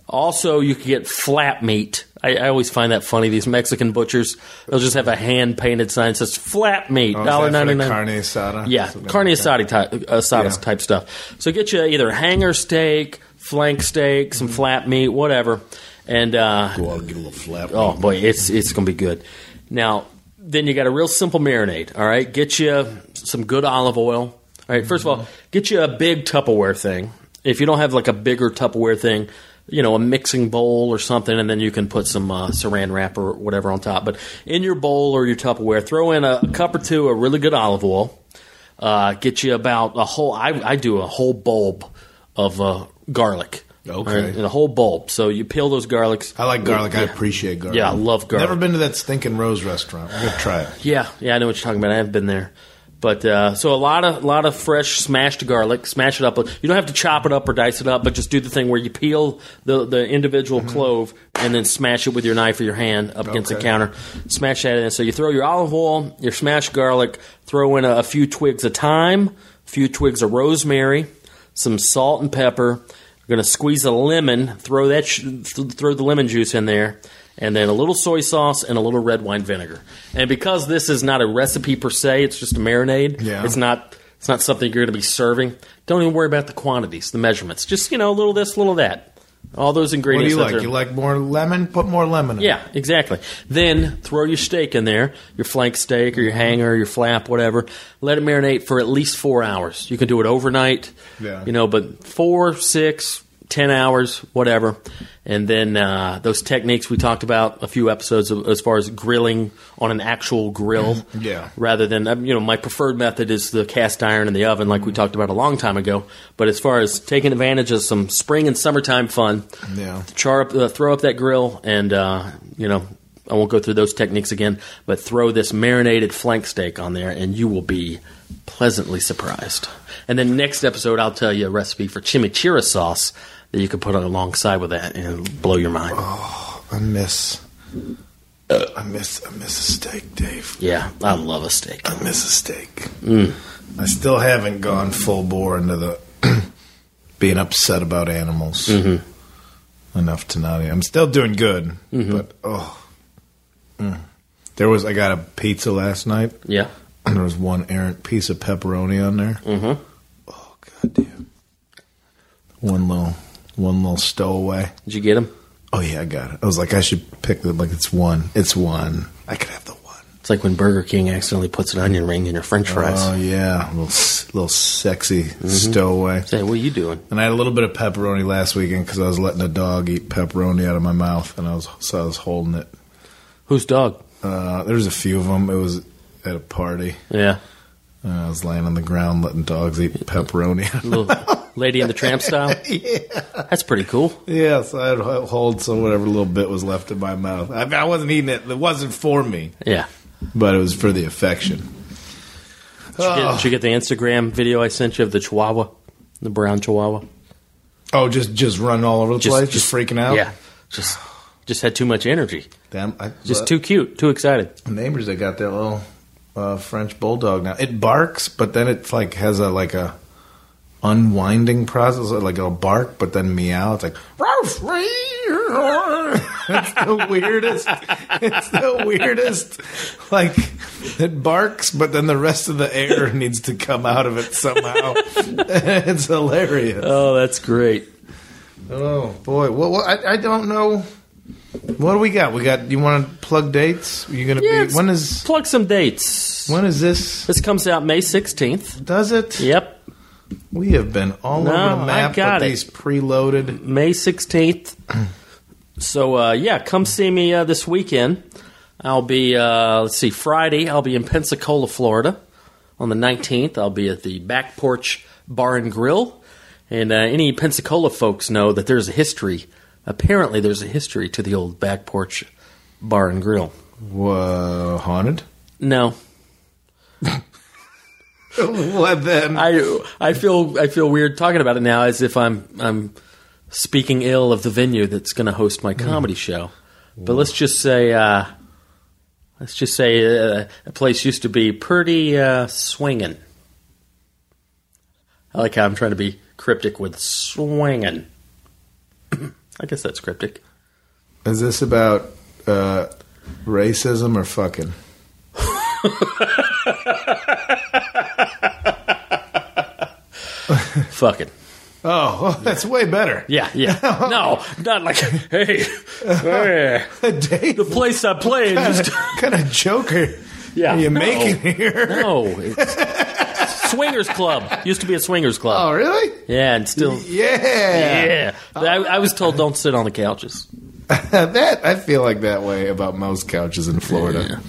Speaker 4: Also, you can get flap meat. I, I always find that funny. These Mexican butchers, they'll just have a hand painted sign that says flap meat,
Speaker 3: Oh, is
Speaker 4: dollar
Speaker 3: that for
Speaker 4: ninety
Speaker 3: the
Speaker 4: nine.
Speaker 3: carne asada?
Speaker 4: Yeah,
Speaker 3: Something
Speaker 4: carne
Speaker 3: like that.
Speaker 4: asada type, uh, asada
Speaker 3: Yeah.
Speaker 4: type stuff. So get you either hanger steak, flank steak, some
Speaker 3: Mm-hmm.
Speaker 4: flap meat, whatever, and uh,
Speaker 3: Go out and get a little flap.
Speaker 4: Oh boy, it's it's gonna be good. Now, then you got a real simple marinade. All right, get you some good olive oil. All right, first of all, get you a big Tupperware thing. If you don't have like a bigger Tupperware thing, you know, a mixing bowl or something, and then you can put some uh, Saran wrap or whatever on top. But in your bowl or your Tupperware, throw in a, a cup or two of really good olive oil. Uh, get you about a whole. I, I do a whole bulb of uh, garlic.
Speaker 3: Okay.
Speaker 4: Right, and a whole bulb. So you peel those garlics.
Speaker 3: I like garlic. I appreciate garlic.
Speaker 4: Yeah, I love garlic.
Speaker 3: Never been to that stinking Rose restaurant. I'm gonna try it.
Speaker 4: Yeah, yeah, I know what you're talking about. I have been there, but uh, so a lot of lot of fresh smashed garlic. Smash it up. You don't have to chop it up or dice it up, but just do the thing where you peel the the individual clove and then smash it with your knife or your hand up against the
Speaker 3: Mm-hmm.
Speaker 4: Counter. Smash that in. So you throw your olive oil, your smashed garlic, throw in a, a few twigs of thyme, a few twigs of rosemary, some salt and pepper. You're going to squeeze a lemon, throw that sh- th- throw the lemon juice in there, and then a little soy sauce and a little red wine vinegar. And because this is not a recipe per se, it's just a marinade.
Speaker 3: Yeah.
Speaker 4: It's not it's not something you're going to be serving. Don't even worry about the quantities, the measurements. Just you know, a little this, a little that. All those
Speaker 3: What do
Speaker 4: ingredients.
Speaker 3: you
Speaker 4: that
Speaker 3: like?
Speaker 4: are-
Speaker 3: You like more lemon? Put more lemon. in it.
Speaker 4: yeah, exactly. Then throw your steak in there, your flank steak or your hanger, your flap, whatever. Let it marinate for at least four hours. You can do it overnight,
Speaker 3: Yeah.
Speaker 4: you know, but four, six, 10 hours, whatever. And then uh, those techniques we talked about a few episodes of, as far as grilling on an actual grill.
Speaker 3: Yeah.
Speaker 4: Rather than, um, you know, my preferred method is the cast iron in the oven, like we talked about a long time ago. But as far as taking advantage of some spring and summertime fun,
Speaker 3: Yeah.
Speaker 4: char up, uh, throw up that grill, and uh, you know, I won't go through those techniques again, but throw this marinated flank steak on there, and you will be pleasantly surprised. And then next episode, I'll tell you a recipe for chimichurri sauce that you could put on alongside with that and blow your mind.
Speaker 3: Oh, I miss. I miss. I miss a steak, Dave.
Speaker 4: Yeah, I love a steak.
Speaker 3: I miss a steak. I still haven't gone full bore into the being upset about animals enough to not. I'm still doing good, but oh, Mm. there was. I got a pizza last night,
Speaker 4: Yeah.
Speaker 3: and there was one errant piece of pepperoni on there.
Speaker 4: Mm-hmm.
Speaker 3: Oh goddamn! One little, one little stowaway.
Speaker 4: Did you get him?
Speaker 3: Oh yeah, I got it. I was like, I should pick the like. It's one. It's one. I could have the one.
Speaker 4: It's like when Burger King accidentally puts an onion ring in your French fries.
Speaker 3: Oh yeah, little little sexy stowaway.
Speaker 4: Say, what are you doing?
Speaker 3: And I had a little bit of pepperoni last weekend because I was letting a dog eat pepperoni out of my mouth, and I was so I was holding it.
Speaker 4: Whose dog?
Speaker 3: Uh, there was a few of them. It was at a party.
Speaker 4: Yeah,
Speaker 3: Uh, I was laying on the ground letting dogs eat pepperoni.
Speaker 4: Lady in the Tramp style.
Speaker 3: yeah,
Speaker 4: That's pretty cool.
Speaker 3: yeah. So I'd hold some whatever little bit was left in my mouth. I, I wasn't eating it. It wasn't for me,
Speaker 4: Yeah.
Speaker 3: but it was for the affection.
Speaker 4: Did you, get, did you get the Instagram video I sent you of the Chihuahua, the brown Chihuahua?
Speaker 3: Oh, just just running all over the place, just, freaking out.
Speaker 4: Yeah, just just had too much energy.
Speaker 3: damn. I,
Speaker 4: Just too cute, too excited.
Speaker 3: neighbors that got their little uh, French bulldog now. It barks, but then it like has a like a unwinding process. Like it'll bark, but then meow. It's like "Ruff, it's the weirdest. It's the weirdest. Like it barks, but then the rest of the air needs to come out of it somehow. it's hilarious.
Speaker 4: Oh, that's great.
Speaker 3: Oh boy, well, well I, I don't know. What do we got? We got. You want to plug dates? you gonna
Speaker 4: Yeah,
Speaker 3: be? When is
Speaker 4: Plug some dates.
Speaker 3: when is this?
Speaker 4: This comes out May sixteenth.
Speaker 3: Does it?
Speaker 4: Yep,
Speaker 3: We have been all
Speaker 4: No,
Speaker 3: over the
Speaker 4: I
Speaker 3: map
Speaker 4: got
Speaker 3: with
Speaker 4: it.
Speaker 3: these preloaded.
Speaker 4: May sixteenth. So uh, yeah, come see me uh, this weekend. I'll be uh, let's see, Friday. I'll be in Pensacola, Florida. On the nineteenth, I'll be at the Back Porch Bar and Grill. And uh, any Pensacola folks know that there's a history. Apparently, there's a history to the old Back Porch Bar and Grill.
Speaker 3: Whoa, haunted?
Speaker 4: No,
Speaker 3: what then?
Speaker 4: I I feel I feel weird talking about it now, as if I'm I'm speaking ill of the venue that's going to host my comedy show. But let's just say uh, let's just say uh, a place used to be pretty uh, swinging. I like how I'm trying to be cryptic with swinging. I guess that's cryptic.
Speaker 3: Is this about uh, racism or fucking?
Speaker 4: Fucking
Speaker 3: Oh, that's way better.
Speaker 4: yeah, yeah. No, not like hey, hey the place I play and just
Speaker 3: kind of joker
Speaker 4: Yeah,
Speaker 3: are you
Speaker 4: no.
Speaker 3: making here?
Speaker 4: No, it's swingers club used to be a swingers Club.
Speaker 3: Oh, really?
Speaker 4: Yeah, and still.
Speaker 3: Yeah.
Speaker 4: Yeah, I, I was told don't sit on the couches.
Speaker 3: that I feel like that way about most couches in Florida.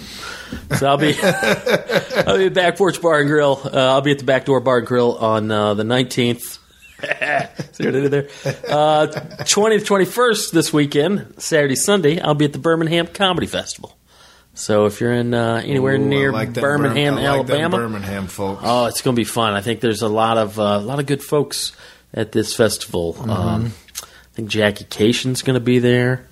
Speaker 4: So I'll be I'll be at Back Porch Bar and Grill. Uh, I'll be at the Back Door Bar and Grill on uh, the nineteenth. See what I did there? Uh, Twentieth, twenty first this weekend, Saturday, Sunday. I'll be at the Birmingham Comedy Festival. So if you're in uh, anywhere
Speaker 3: Ooh,
Speaker 4: near
Speaker 3: like
Speaker 4: Birmingham,
Speaker 3: like
Speaker 4: Alabama,
Speaker 3: Birmingham folks.
Speaker 4: Oh, it's going to be fun. I think there's a lot of uh, a lot of good folks at this festival.
Speaker 3: Mm-hmm.
Speaker 4: Um, I think Jackie Kashian's going to be there.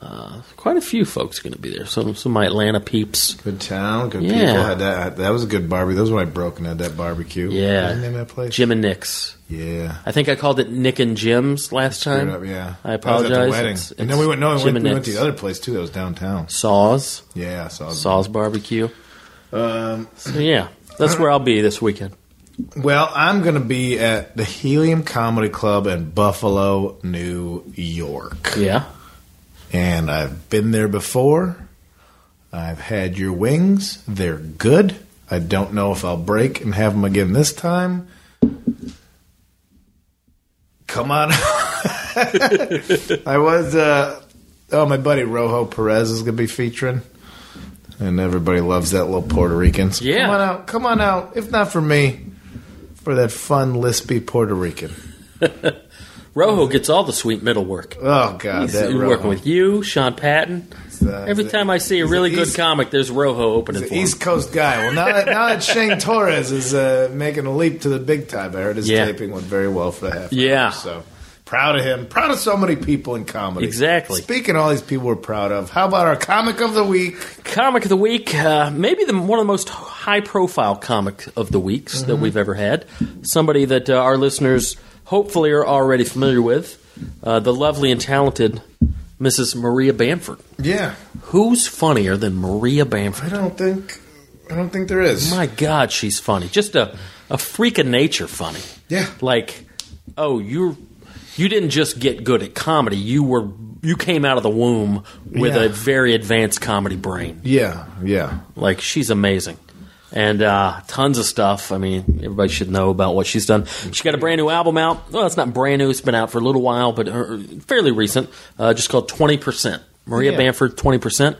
Speaker 4: Uh, quite a few folks going to be there. Some some of my Atlanta peeps.
Speaker 3: Good town, good
Speaker 4: Yeah.
Speaker 3: people. Had that. That was a good barbecue. That was when I broke and had that barbecue.
Speaker 4: Yeah,
Speaker 3: name that place?
Speaker 4: Jim and Nick's.
Speaker 3: Yeah.
Speaker 4: I think I called it Nick and Jim's last time.
Speaker 3: up, yeah.
Speaker 4: I
Speaker 3: That was at the
Speaker 4: apologize.
Speaker 3: wedding.
Speaker 4: It's-
Speaker 3: and then we went. No, we went, we went to the other place too. That was downtown.
Speaker 4: Saw's,
Speaker 3: Yeah, I saw.
Speaker 4: Saw's Barbecue.
Speaker 3: Um,
Speaker 4: So yeah, that's where I'll be this weekend.
Speaker 3: well, I'm going to be at the Helium Comedy Club in Buffalo, New York,
Speaker 4: Yeah.
Speaker 3: And I've been there before. I've had your wings. They're good. I don't know if I'll break and have them again this time. Come on. I was. Uh, oh, my buddy Rojo Perez is going to be featuring, and everybody loves that little Puerto Rican. So
Speaker 4: Yeah.
Speaker 3: come on out, come on out. If not for me, for that fun lispy Puerto Rican.
Speaker 4: Rojo gets all the sweet middle work.
Speaker 3: Oh God,
Speaker 4: He's
Speaker 3: that
Speaker 4: working
Speaker 3: Rojo.
Speaker 4: with you, Sean Patton.
Speaker 3: uh,
Speaker 4: Every time I see a really good
Speaker 3: East-
Speaker 4: comic, there's Rojo opening for him.
Speaker 3: East Coast guy. Well, now that now that Shane Torres is uh, making a leap to the big time, I heard his
Speaker 4: Yeah.
Speaker 3: taping went very well for the half.
Speaker 4: Yeah.
Speaker 3: hour, so proud of him. Proud of so many people in comedy.
Speaker 4: Exactly.
Speaker 3: Speaking of all these people we're proud of, how about our comic of the week?
Speaker 4: Comic of the week, uh, maybe the, one of the most high-profile comic of the weeks that
Speaker 3: Mm-hmm.
Speaker 4: we've ever had. Somebody that uh, our listeners hopefully are already familiar with, uh, the lovely and talented Mrs. Maria Bamford.
Speaker 3: Yeah,
Speaker 4: Who's funnier than Maria
Speaker 3: I
Speaker 4: Bamford?
Speaker 3: don't think I don't think there is.
Speaker 4: My God, she's funny. Just a, a freak of nature funny.
Speaker 3: Yeah.
Speaker 4: Like, oh, you you didn't just get good at comedy. You were you came out of the womb with
Speaker 3: Yeah.
Speaker 4: a very advanced comedy brain.
Speaker 3: yeah, yeah.
Speaker 4: Like she's amazing. And uh, tons of stuff. I mean, everybody should know about what she's done. She got a brand new album out. Well, it's not brand new. It's been out for a little while, but uh, fairly recent. Uh, just called Twenty Percent. Maria
Speaker 3: Yeah.
Speaker 4: Bamford, Twenty Percent.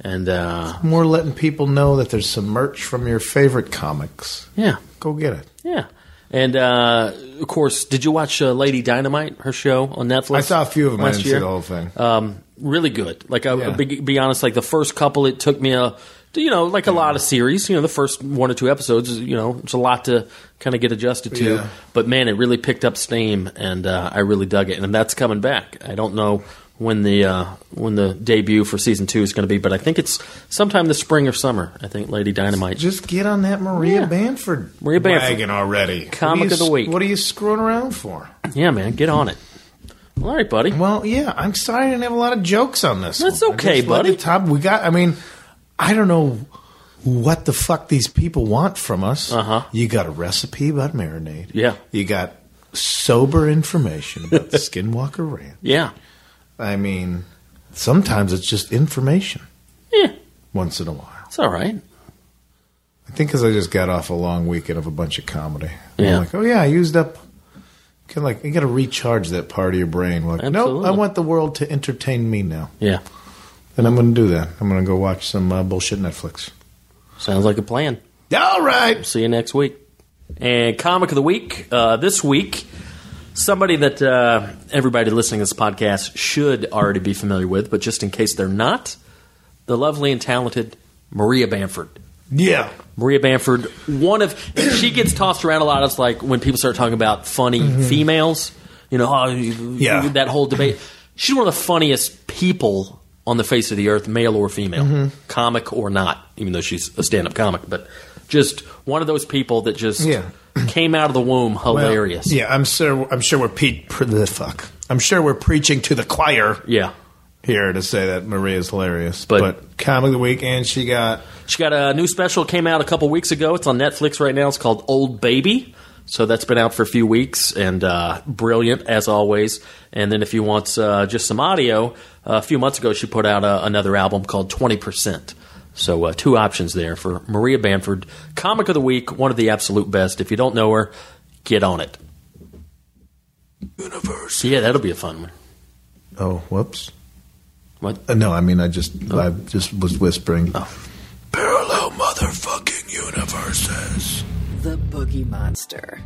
Speaker 4: And uh,
Speaker 3: More letting people know that there's some merch from your favorite comics.
Speaker 4: yeah,
Speaker 3: Go get it.
Speaker 4: Yeah. And uh, of course, did you watch uh, Lady Dynamite, her show on Netflix?
Speaker 3: I saw a few of them. I
Speaker 4: last
Speaker 3: didn't
Speaker 4: year.
Speaker 3: see the whole thing.
Speaker 4: Um, really good. Like, I,
Speaker 3: Yeah.
Speaker 4: be, be honest, like the first couple, it took me a, you know, like a lot of series. You know, the first one or two episodes, you know, it's a lot to kind of get adjusted to.
Speaker 3: Yeah.
Speaker 4: But man, it really picked up steam, and uh, I really dug it. And that's coming back. I don't know when the uh, when the debut for season two is going to be, but I think it's sometime this spring or summer. I think Lady Dynamite.
Speaker 3: Just get on that Maria
Speaker 4: Yeah.
Speaker 3: Bamford
Speaker 4: Maria Bamford.
Speaker 3: wagon already.
Speaker 4: Comic
Speaker 3: are
Speaker 4: of the week.
Speaker 3: What are you screwing around for?
Speaker 4: yeah, man, get on it. All right, buddy.
Speaker 3: Well, yeah, I'm sorry I didn't have a lot of jokes on this.
Speaker 4: That's
Speaker 3: one.
Speaker 4: Okay, buddy.
Speaker 3: Top, we got. I mean, I don't know what the fuck these people want from us.
Speaker 4: Uh-huh.
Speaker 3: You got a recipe about marinade.
Speaker 4: Yeah.
Speaker 3: You got sober information about the Skinwalker Ranch.
Speaker 4: Yeah.
Speaker 3: I mean, sometimes it's just information.
Speaker 4: Yeah.
Speaker 3: Once in a while,
Speaker 4: It's all right.
Speaker 3: I think because I just got off a long weekend of a bunch of comedy.
Speaker 4: Yeah.
Speaker 3: I'm like, oh yeah, I used up. Kind of like you got to recharge that part of your brain. Like, nope, I want the world to entertain me now.
Speaker 4: Yeah.
Speaker 3: And I'm going to do that. I'm going to go watch some uh, bullshit Netflix.
Speaker 4: Sounds like a plan.
Speaker 3: All right.
Speaker 4: See you next week. And comic of the week uh, this week, somebody that uh, everybody listening to this podcast should already be familiar with, but just in case they're not, the lovely and talented Maria Bamford.
Speaker 3: Yeah.
Speaker 4: Maria Bamford, one of she gets tossed around a lot. It's like when people start talking about funny females, you know, oh,
Speaker 3: Yeah.
Speaker 4: that whole debate. She's one of the funniest people on the face of the earth, male or female, comic or not, even though she's a stand-up comic. But just one of those people that just
Speaker 3: Yeah.
Speaker 4: came out of the womb
Speaker 3: Well,
Speaker 4: hilarious.
Speaker 3: yeah, I'm sure. I'm sure we're pe- pre- the fuck. I'm sure we're preaching to the choir
Speaker 4: yeah.
Speaker 3: here to say that Maria's hilarious.
Speaker 4: But-
Speaker 3: But, comic of the week, and she got
Speaker 4: She got a new special came out a couple weeks ago. It's on Netflix right now. It's called Old Baby. So that's been out for a few weeks and uh, brilliant as always. And then if you want uh, just some audio, a few months ago she put out uh, another album called Twenty Percent. So uh, two options there for Maria Bamford, comic of the week, one of the absolute best. If you don't know her, get on it.
Speaker 3: universe.
Speaker 4: Yeah, that'll be a fun one.
Speaker 3: Oh, whoops.
Speaker 4: What?
Speaker 3: Uh, no, I mean I just I just was whispering.
Speaker 4: Oh.
Speaker 3: Parallel motherfucking universes.
Speaker 2: The Boogie Monster.